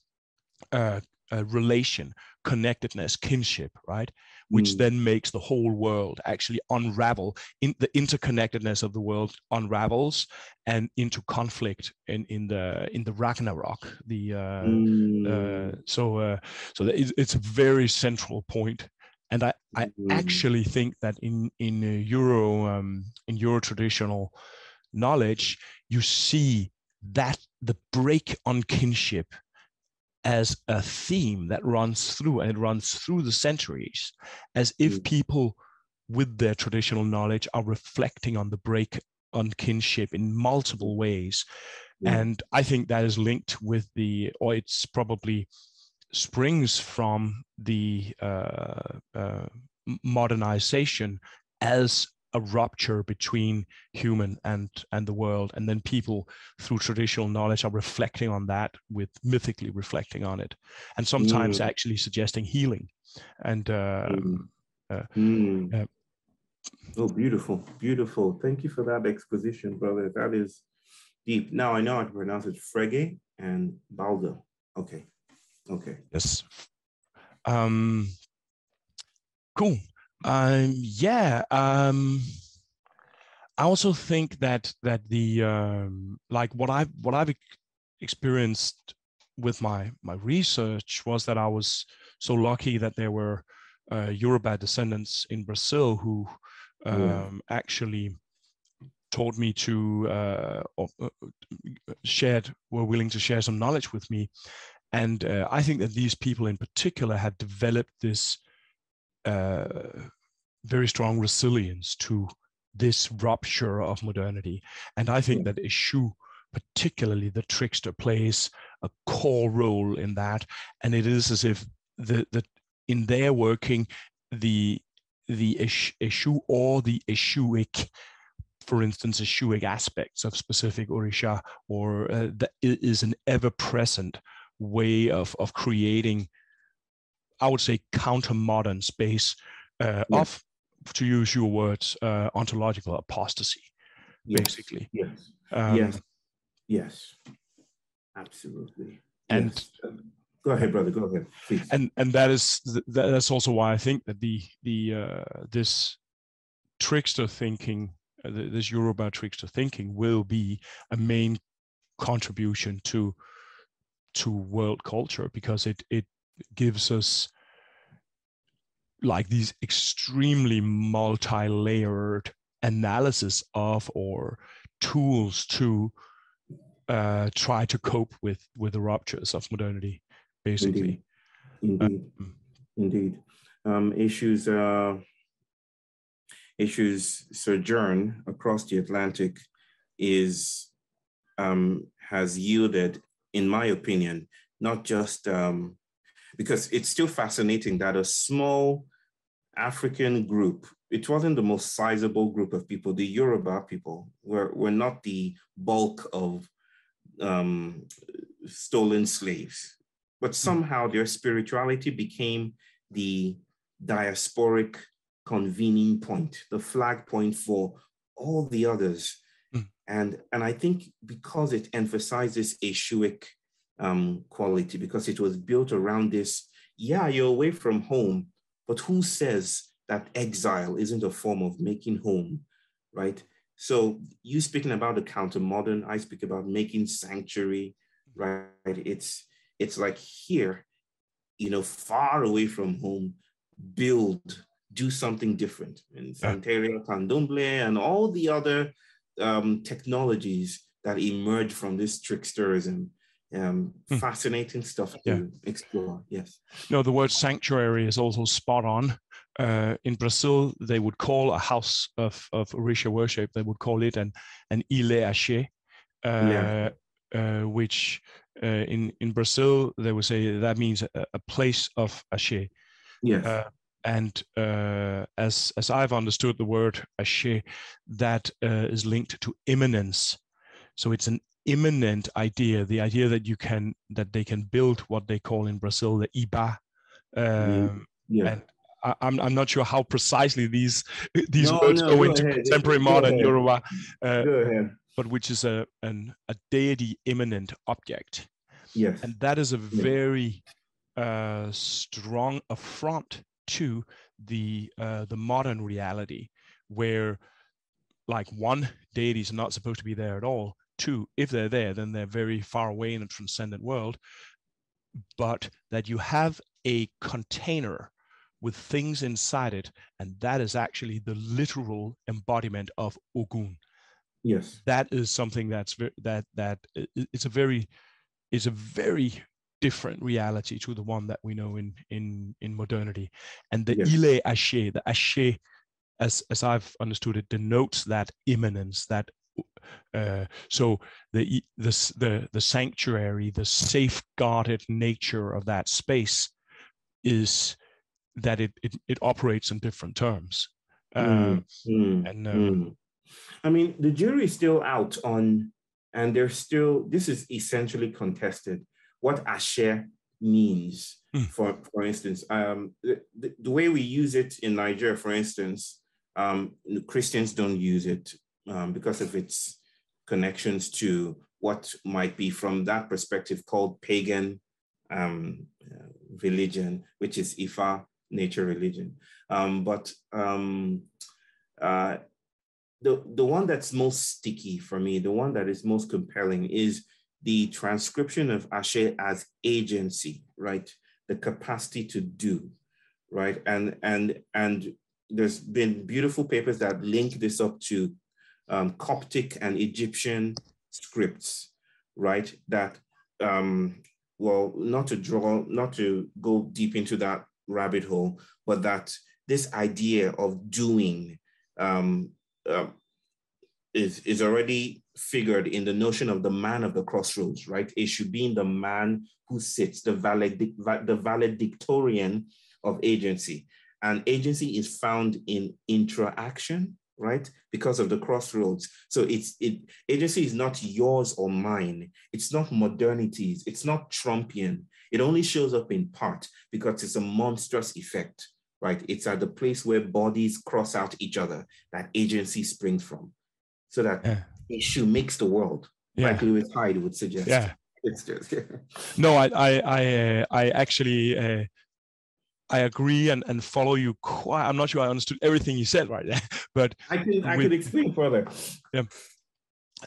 uh, relation, connectedness, kinship, right? Which mm. then makes the whole world actually unravel. In the interconnectedness of the world unravels and into conflict in, in the in the Ragnarok. The uh, mm. uh, so uh, so it's, it's a very central point and I, I mm. actually think that in in Euro um, in Euro traditional knowledge, you see that the break on kinship as a theme that runs through and it runs through the centuries, as if mm. people with their traditional knowledge are reflecting on the break on kinship in multiple ways. Mm. And I think that is linked with the, or it's probably springs from the uh, uh, modernization as a rupture between human and and the world. And then people through traditional knowledge are reflecting on that with mythically reflecting on it. And sometimes mm. actually suggesting healing. And uh, mm. Uh, mm. oh beautiful beautiful. Thank you for that exposition brother. That is deep. Now i know how to pronounce it. Frege and baldo. Okay okay yes um cool um, yeah. Um, I also think that that the um, like what I've what I've experienced with my my research was that I was so lucky that there were uh, Yoruba descendants in Brazil who um, yeah. actually taught me to uh, or, uh, shared were willing to share some knowledge with me, and uh, I think that these people in particular had developed this uh, very strong resilience to this rupture of modernity. And I think that Eshu, particularly the trickster, plays a core role in that. And it is as if the, the in their working, the the Eshu or the Eshuic, for instance, Eshuic aspects of specific Orisha, or uh, that is an ever-present way of, of creating, I would say, counter-modern space uh, yeah. of to use your words, uh, ontological apostasy, yes. basically. Yes. Um, yes. Yes. Absolutely. And yes. go ahead, brother. Go ahead, please. And and that is that's also why I think that the the uh, this trickster thinking, uh, this Yoruba trickster thinking, will be a main contribution to to world culture because it it gives us like these extremely multi-layered analysis of or tools to uh, try to cope with with the ruptures of modernity basically. Indeed. Indeed, um, indeed. Um, Eshu's uh, Eshu's sojourn across the atlantic is um, has yielded in my opinion not just um, because it's still fascinating that a small African group, it wasn't the most sizable group of people. The Yoruba people were, were not the bulk of um, stolen slaves, but hmm. somehow their spirituality became the diasporic convening point, the flag point for all the others. And, and I think because it emphasizes Eshuic um, quality because it was built around this. Yeah, you're away from home, but who says that exile isn't a form of making home, right? So you speaking about the counter modern, I speak about making sanctuary, right? It's it's like here, you know, far away from home, build, do something different. And Santeria, Candomblé, and all the other um, technologies that emerge from this tricksterism um, hmm. fascinating stuff to yeah. explore. Yes. No, the word sanctuary is also spot on. Uh, in Brazil, they would call a house of, of Orisha worship, they would call it an, an Ile Axé, uh, yeah. uh, which uh, in, in Brazil, they would say that means a, a place of Axé. Yes. Uh, and uh, as, as I've understood the word Axé, that is linked to immanence. So it's an immanent idea, the idea that you can that they can build what they call in Brazil the IBA. Um, yeah. And I, am I'm, I'm not sure how precisely these these no, words no, go, go, into ahead. contemporary go modern ahead. Yoruba, uh, but which is a an, a deity immanent object. Yes. And that is a very uh, strong affront to the uh, the modern reality, where like one deity is not supposed to be there at all, two, if they're there, then they're very far away in a transcendent world, but that you have a container with things inside it, and that is actually the literal embodiment of Ogun. Yes, that is something that's that that it's a very it's a very different reality to the one that we know in in in modernity, and the yes. ile Axé, the Axé, as as I've understood it, denotes that immanence, that uh, so the, the, the, the sanctuary, the safeguarded nature of that space is that it, it, it operates in different terms. Mm, mm, and um, mm. I mean, the jury is still out on, and they're still, this is essentially contested, what Ashe means. Hmm. For, for instance, um, the, the, the, way we use it in Nigeria, for instance, um, Christians don't use it um, because of its connections to what might be from that perspective called pagan um, uh, religion, which is Ifa, nature religion. Um, but um, uh, the, the one that's most sticky for me, the one that is most compelling is the transcription of Ashe as agency, right? The capacity to do, right? And, and, and there's been beautiful papers that link this up to um, Coptic and Egyptian scripts, right? That, um, well, not to draw, not to go deep into that rabbit hole, but that this idea of doing um, uh, is, is already figured in the notion of the man of the crossroads, right? It should be in the man who sits, the, valedic- the valedictorian of agency. And agency is found in interaction, right? Because of the crossroads. So it's it agency is not yours or mine. It's not modernities. It's not Trumpian. It only shows up in part because it's a monstrous effect, right? It's at the place where bodies cross out each other that agency springs from. So that yeah. Eshu makes the world. Yeah. Like Lewis Hyde would suggest. Yeah. It's just yeah. no, I I I, uh, I actually uh, I agree and, and follow you quite. I'm not sure I understood everything you said right there, [laughs] but I can I could explain further. Yeah.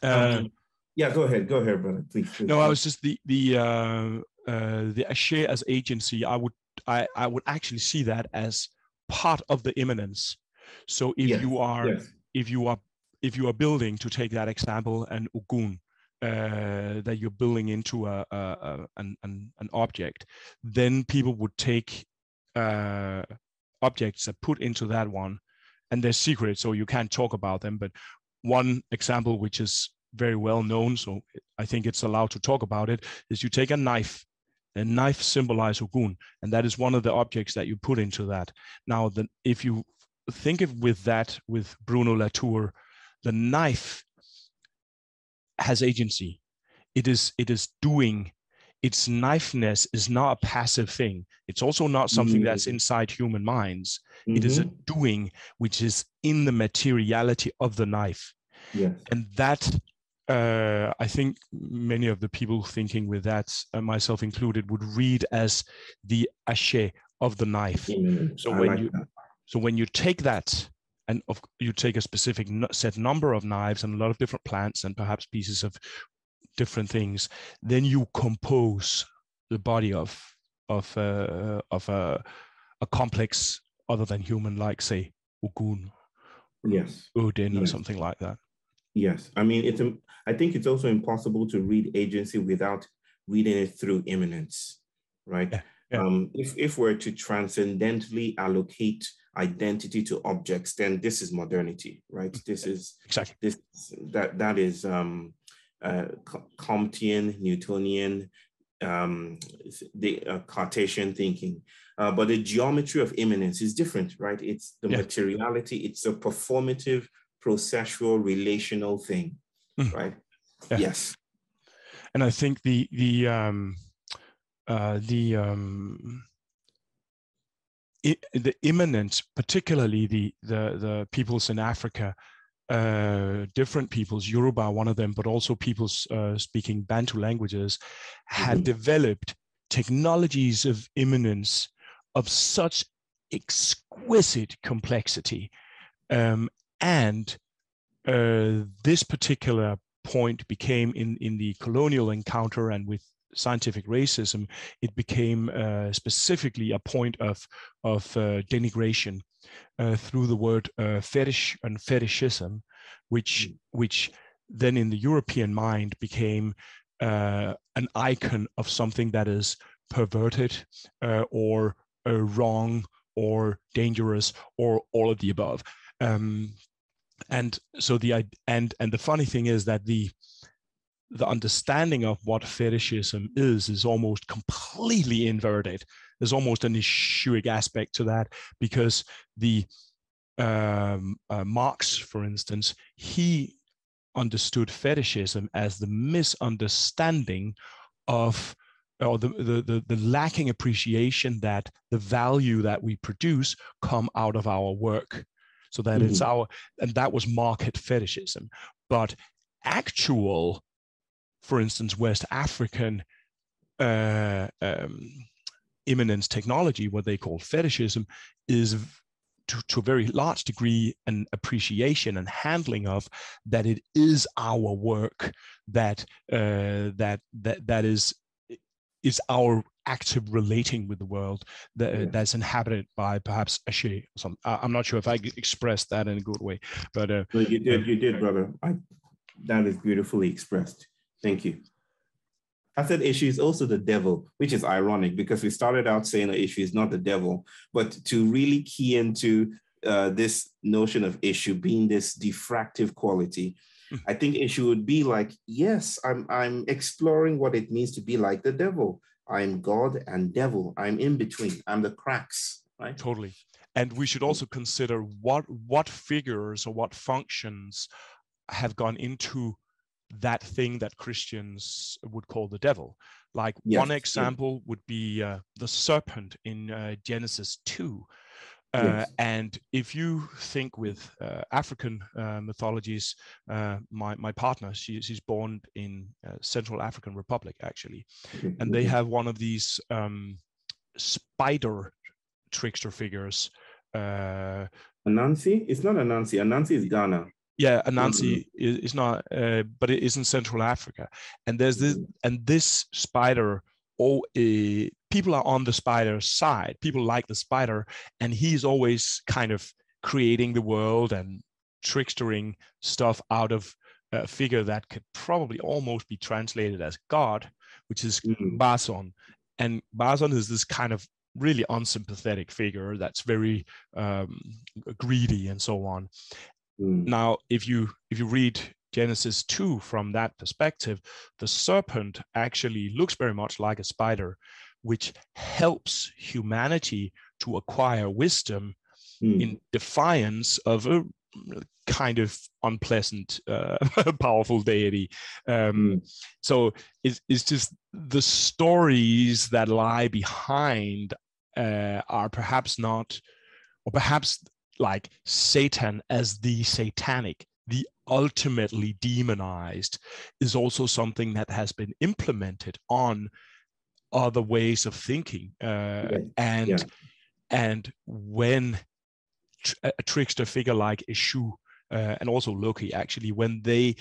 Uh, um, Yeah, go ahead. Go ahead, brother. Please. please. No, I was just the the uh, uh, the Aché as agency. I would I I would actually see that as part of the immanence. So if Yes, you are Yes. if you are if you are building to take that example an Ogun uh, that you're building into a, a, a an, an an object, then people would take uh, objects that put into that one, and they're secret, so you can't talk about them. But one example, which is very well known, so I think it's allowed to talk about it, is you take a knife. A knife symbolizes Ogun, and that is one of the objects that you put into that. Now, the, if you think of with that with Bruno Latour, the knife has agency. It is it is doing. Its knifeness is not a passive thing. It's also not something that's Mm. inside human minds. It is a Mhm. doing which is in the materiality of the knife Yes. and that uh, I think many of the people thinking with that, uh, myself included, would read as the aché of the knife. Immanent. So I when like you- that. So when you take that, and of, you take a specific set number of knives and a lot of different plants and perhaps pieces of different things, then you compose the body of of uh, of a, a complex other than human, like say Ogun, Yes. Odin, or something like that. Yes, I mean it's. I think it's also impossible to read agency without reading it through immanence, right? Yeah, yeah. Um, if if we're to transcendently allocate identity to objects, then this is modernity, right? This is Exactly. this that that is um, uh, Co- Comtean, Newtonian, um, the uh, Cartesian thinking. Uh, but the geometry of immanence is different, right? It's the Yeah. materiality. It's a performative, processual, relational thing, Mhm. right? Yeah. Yes. and I think the the um, uh, the um, the immanent, particularly the the the peoples in Africa, uh, different peoples, Yoruba one of them, but also peoples uh, speaking Bantu languages, had Mhm. developed technologies of immanence of such exquisite complexity, um, and uh, this particular point became in in the colonial encounter and with scientific racism, it became uh, specifically a point of of uh, denigration uh, through the word uh, fetish and fetishism, which which then in the European mind became uh, an icon of something that is perverted uh, or uh, wrong or dangerous or all of the above. Um, and so the and and the funny thing is that the the understanding of what fetishism is is almost completely inverted. There's almost an Eshuic aspect to that because the um, uh, Marx, for instance, he understood fetishism as the misunderstanding of or the, the, the, the lacking appreciation that the value that we produce come out of our work. So that it's our and that was market fetishism. But actual for instance west african uh, um, immanence technology what they call fetishism is to, to a very large degree an appreciation and handling of that it is our work that uh, that that that is is our active relating with the world that, Yeah. that's inhabited by perhaps a she or some I- i'm not sure if i expressed that in a good way but uh, No, you did, you did, brother. I, that is beautifully expressed. Thank you. I said Eshu is also the devil, which is ironic because we started out saying the Eshu is not the devil, but to really key into uh, this notion of Eshu being this diffractive quality. I think Eshu would be like, yes, I'm I'm exploring what it means to be like the devil. I'm God and devil. I'm in between. I'm the cracks, right? totally and we should also consider what what figures or what functions have gone into that thing that christians would call the devil like Yes, one example would be uh, the serpent in uh, genesis 2 uh, Yes. and if you think with uh, African uh, mythologies, uh, my my partner, she, she's born in uh, Central African Republic actually, and they have one of these um, spider trickster figures. Uh, Anansi? It's not Anansi. Anansi is Ghana. Yeah anansi is, is not uh, but it is in central africa and there's this Mhm. and this spider oh uh, people are on the spider's side people like the spider and he's always kind of creating the world and trickstering stuff out of a figure that could probably almost be translated as god which is Mhm. Bason. And Bason is this kind of really unsympathetic figure that's very um, greedy and so on. Mm. Now, if you if you read Genesis 2 from that perspective, the serpent actually looks very much like a spider, which helps humanity to acquire wisdom Mm. in defiance of a kind of unpleasant, [laughs] uh, powerful deity. Um, Mm. So it's, it's just the stories that lie behind uh, are perhaps not, or perhaps like Satan as the satanic, the ultimately demonized, is also something that has been implemented on other ways of thinking. Uh, Yeah. And Yeah. and when tr- a a trickster figure like Eshu uh, and also Loki, actually, when they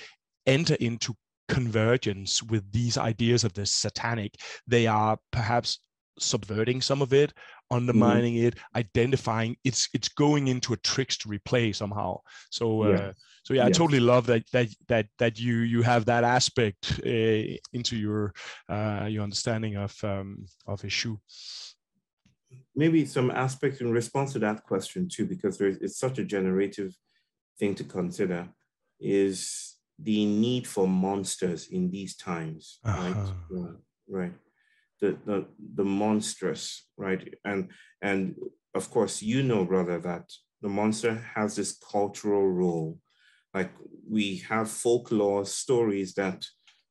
enter into convergence with these ideas of the satanic, they are perhaps subverting some of it, undermining it, identifying it's it's going into a trickstery play somehow. So uh, Yeah. so yeah, I totally love that that that that you you have that aspect uh, into your uh, your understanding of um, of Eshu. maybe some aspect in response to that question too, because there is, it's such a generative thing to consider, is the need for monsters in these times, right? Uh-huh. Yeah, right. The, the the monstrous, right? And and of course, you know, brother, that the monster has this cultural role. Like we have folklore stories that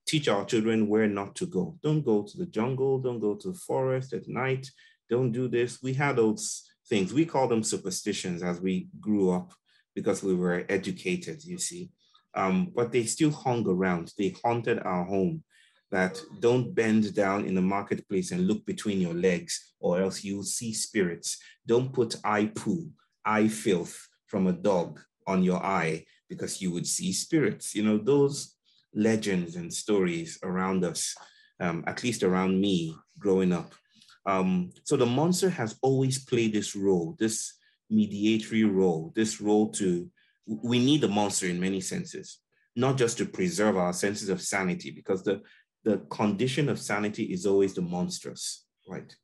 teach our children where not to go. Don't go to the jungle, don't go to the forest at night, don't do this. We had those things. We call them superstitions as we grew up because we were educated, you see. Um, but they still hung around. They haunted our home. That don't bend down in the marketplace and look between your legs, or else you'll see spirits. Don't put eye poo, eye filth from a dog on your eye because you would see spirits. You know, those legends and stories around us, um, at least around me growing up. Um, so the monster has always played this role, this mediatory role, this role to, we need the monster in many senses, not just to preserve our senses of sanity, because the, the condition of sanity is always the monstrous, right?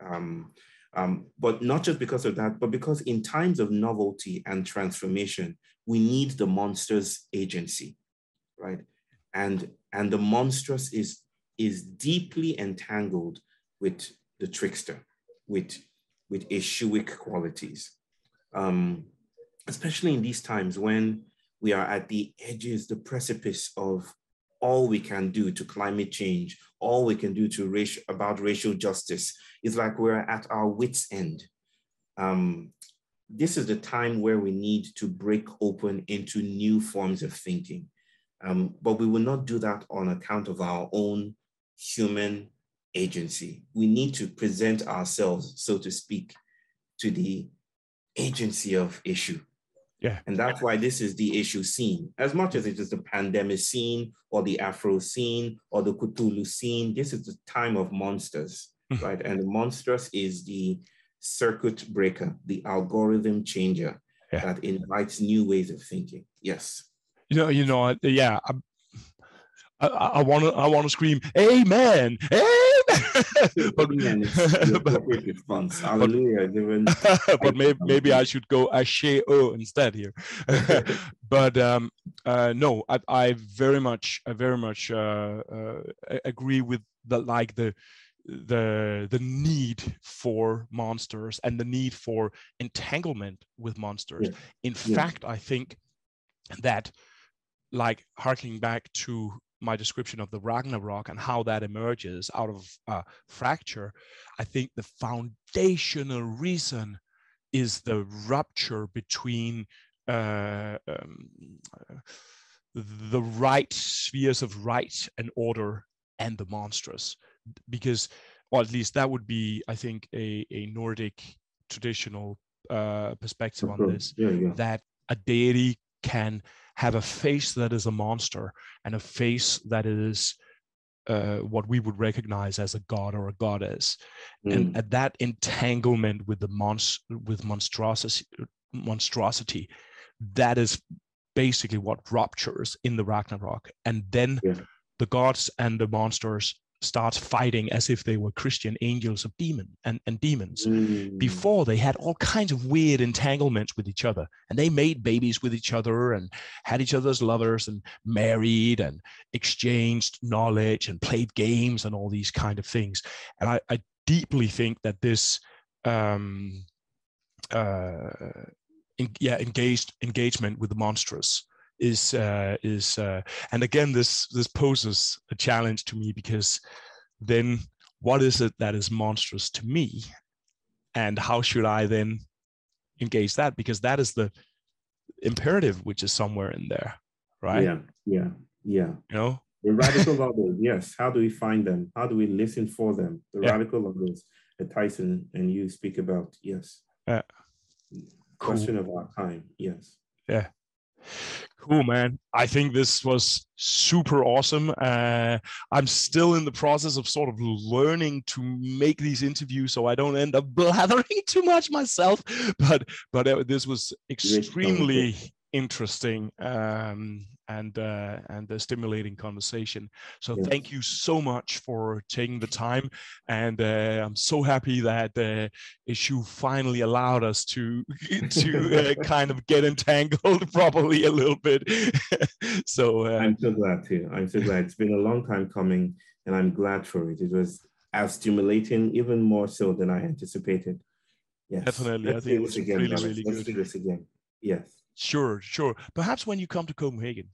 Um, um, but not just because of that, but because in times of novelty and transformation, we need the monster's agency, right? And, and the monstrous is, is deeply entangled with the trickster, with, with Eshuic qualities. Um, especially in these times when we are at the edges, the precipice of all we can do to climate change, all we can do to about racial justice. It's like we're at our wits' end. Um, this is the time where we need to break open into new forms of thinking. Um, but we will not do that on account of our own human agency. We need to present ourselves, so to speak, to the agency of Eshu. Yeah. And that's why this is the Eshucene. As much as it is the pandemic scene or the Afrocene or the Chthulucene, this is the time of monsters, Mhm. right? And the monstrous is the circuit breaker, the algorithm changer Yeah. that invites new ways of thinking. Yes. you know, you know, yeah. I want to, I want to scream, "Amen, Amen!" [laughs] but, [laughs] but, appropriate response. Hallelujah. Given but [laughs] maybe, maybe I should go Ashe O instead here. but um, uh, no, I, I very much, I very much uh, uh, agree with the like the the the need for monsters and the need for entanglement with monsters. Yeah. In Yeah. fact, I think that like harking back to my description of the Ragnarok and how that emerges out of uh, fracture, I think the foundational reason is the rupture between uh, um, the right spheres of right and order and the monstrous, because, or at least that would be, I think, a, a Nordic traditional uh, perspective on this Yeah, yeah. that a deity can have a face that is a monster and a face that is uh, what we would recognize as a god or a goddess, mm. and at that entanglement with the mons- with monstrosity, monstrosity, that is basically what ruptures in the Ragnarok, and then yeah. the gods and the monsters start fighting as if they were Christian angels of demon and, and demons. Mm. Before they had all kinds of weird entanglements with each other, and they made babies with each other and had each other's lovers and married and exchanged knowledge and played games and all these kind of things. And I, I deeply think that this um, uh, in, yeah engaged engagement with the monstrous is uh, is uh, and again this this poses a challenge to me because then what is it that is monstrous to me? And how should i then engage that? Because that is the imperative which is somewhere in there right? Yeah yeah yeah. You know? The radical [laughs] others yes. How do we find them? How do we listen for them? The yeah. radical others that Tyson and you speak about yes. Yeah. Question cool. of our time yes. Yeah Cool, man. I think this was super awesome. Uh, I'm still in the process of sort of learning to make these interviews so I don't end up blathering [laughs] too much myself. But but uh, this was extremely interesting. Um, and uh, and a stimulating conversation. So yes. thank you so much for taking the time, and uh, I'm so happy that uh, Eshu finally allowed us to [laughs] to uh, [laughs] kind of get entangled [laughs] properly a little bit. so uh, I'm so glad too. I'm so glad. It's been a long time coming, and I'm glad for it. It was as stimulating, even more so than I anticipated. Yes. Definitely, Let's I think it was again, really, really Let's good. do this again. Yes. Sure, sure. Perhaps when you come to Copenhagen.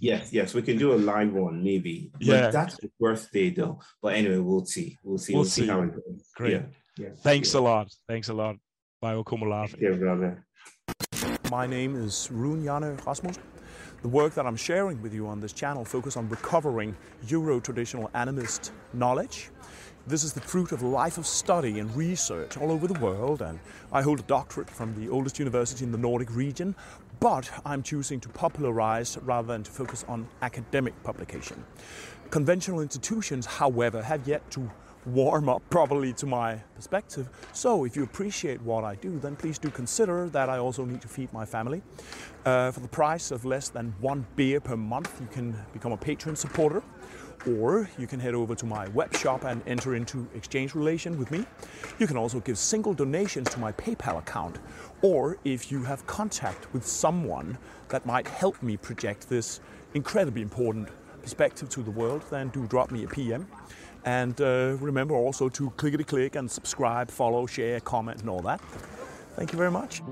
Yes, yes, we can do a live one maybe. Yeah, but that's the birthday though. But anyway, we'll see. We'll see. We'll, we'll see. see. how it goes. Great. Yeah. yeah. Thanks yeah. a lot. Thanks a lot. Bye, Akomolafe. Yeah, brother. My name is Rune Hjarnø Rasmussen. The work that I'm sharing with you on this channel focus on recovering Euro-traditional animist knowledge this is the fruit of a life of study and research all over the world, and I hold a doctorate from the oldest university in the Nordic region, but I'm choosing to popularize rather than to focus on academic publication. Conventional institutions, however, have yet to warm up properly to my perspective. So if you appreciate what I do, then please do consider that I also need to feed my family. Uh, for the price of less than one beer per month, you can become a patron supporter or you can head over to my web shop and enter into exchange relation with me. You can also give single donations to my PayPal account, or if you have contact with someone that might help me project this incredibly important perspective to the world, then do drop me a PM. And uh, remember also to clickety click and subscribe, follow, share, comment, and all that. Thank you very much.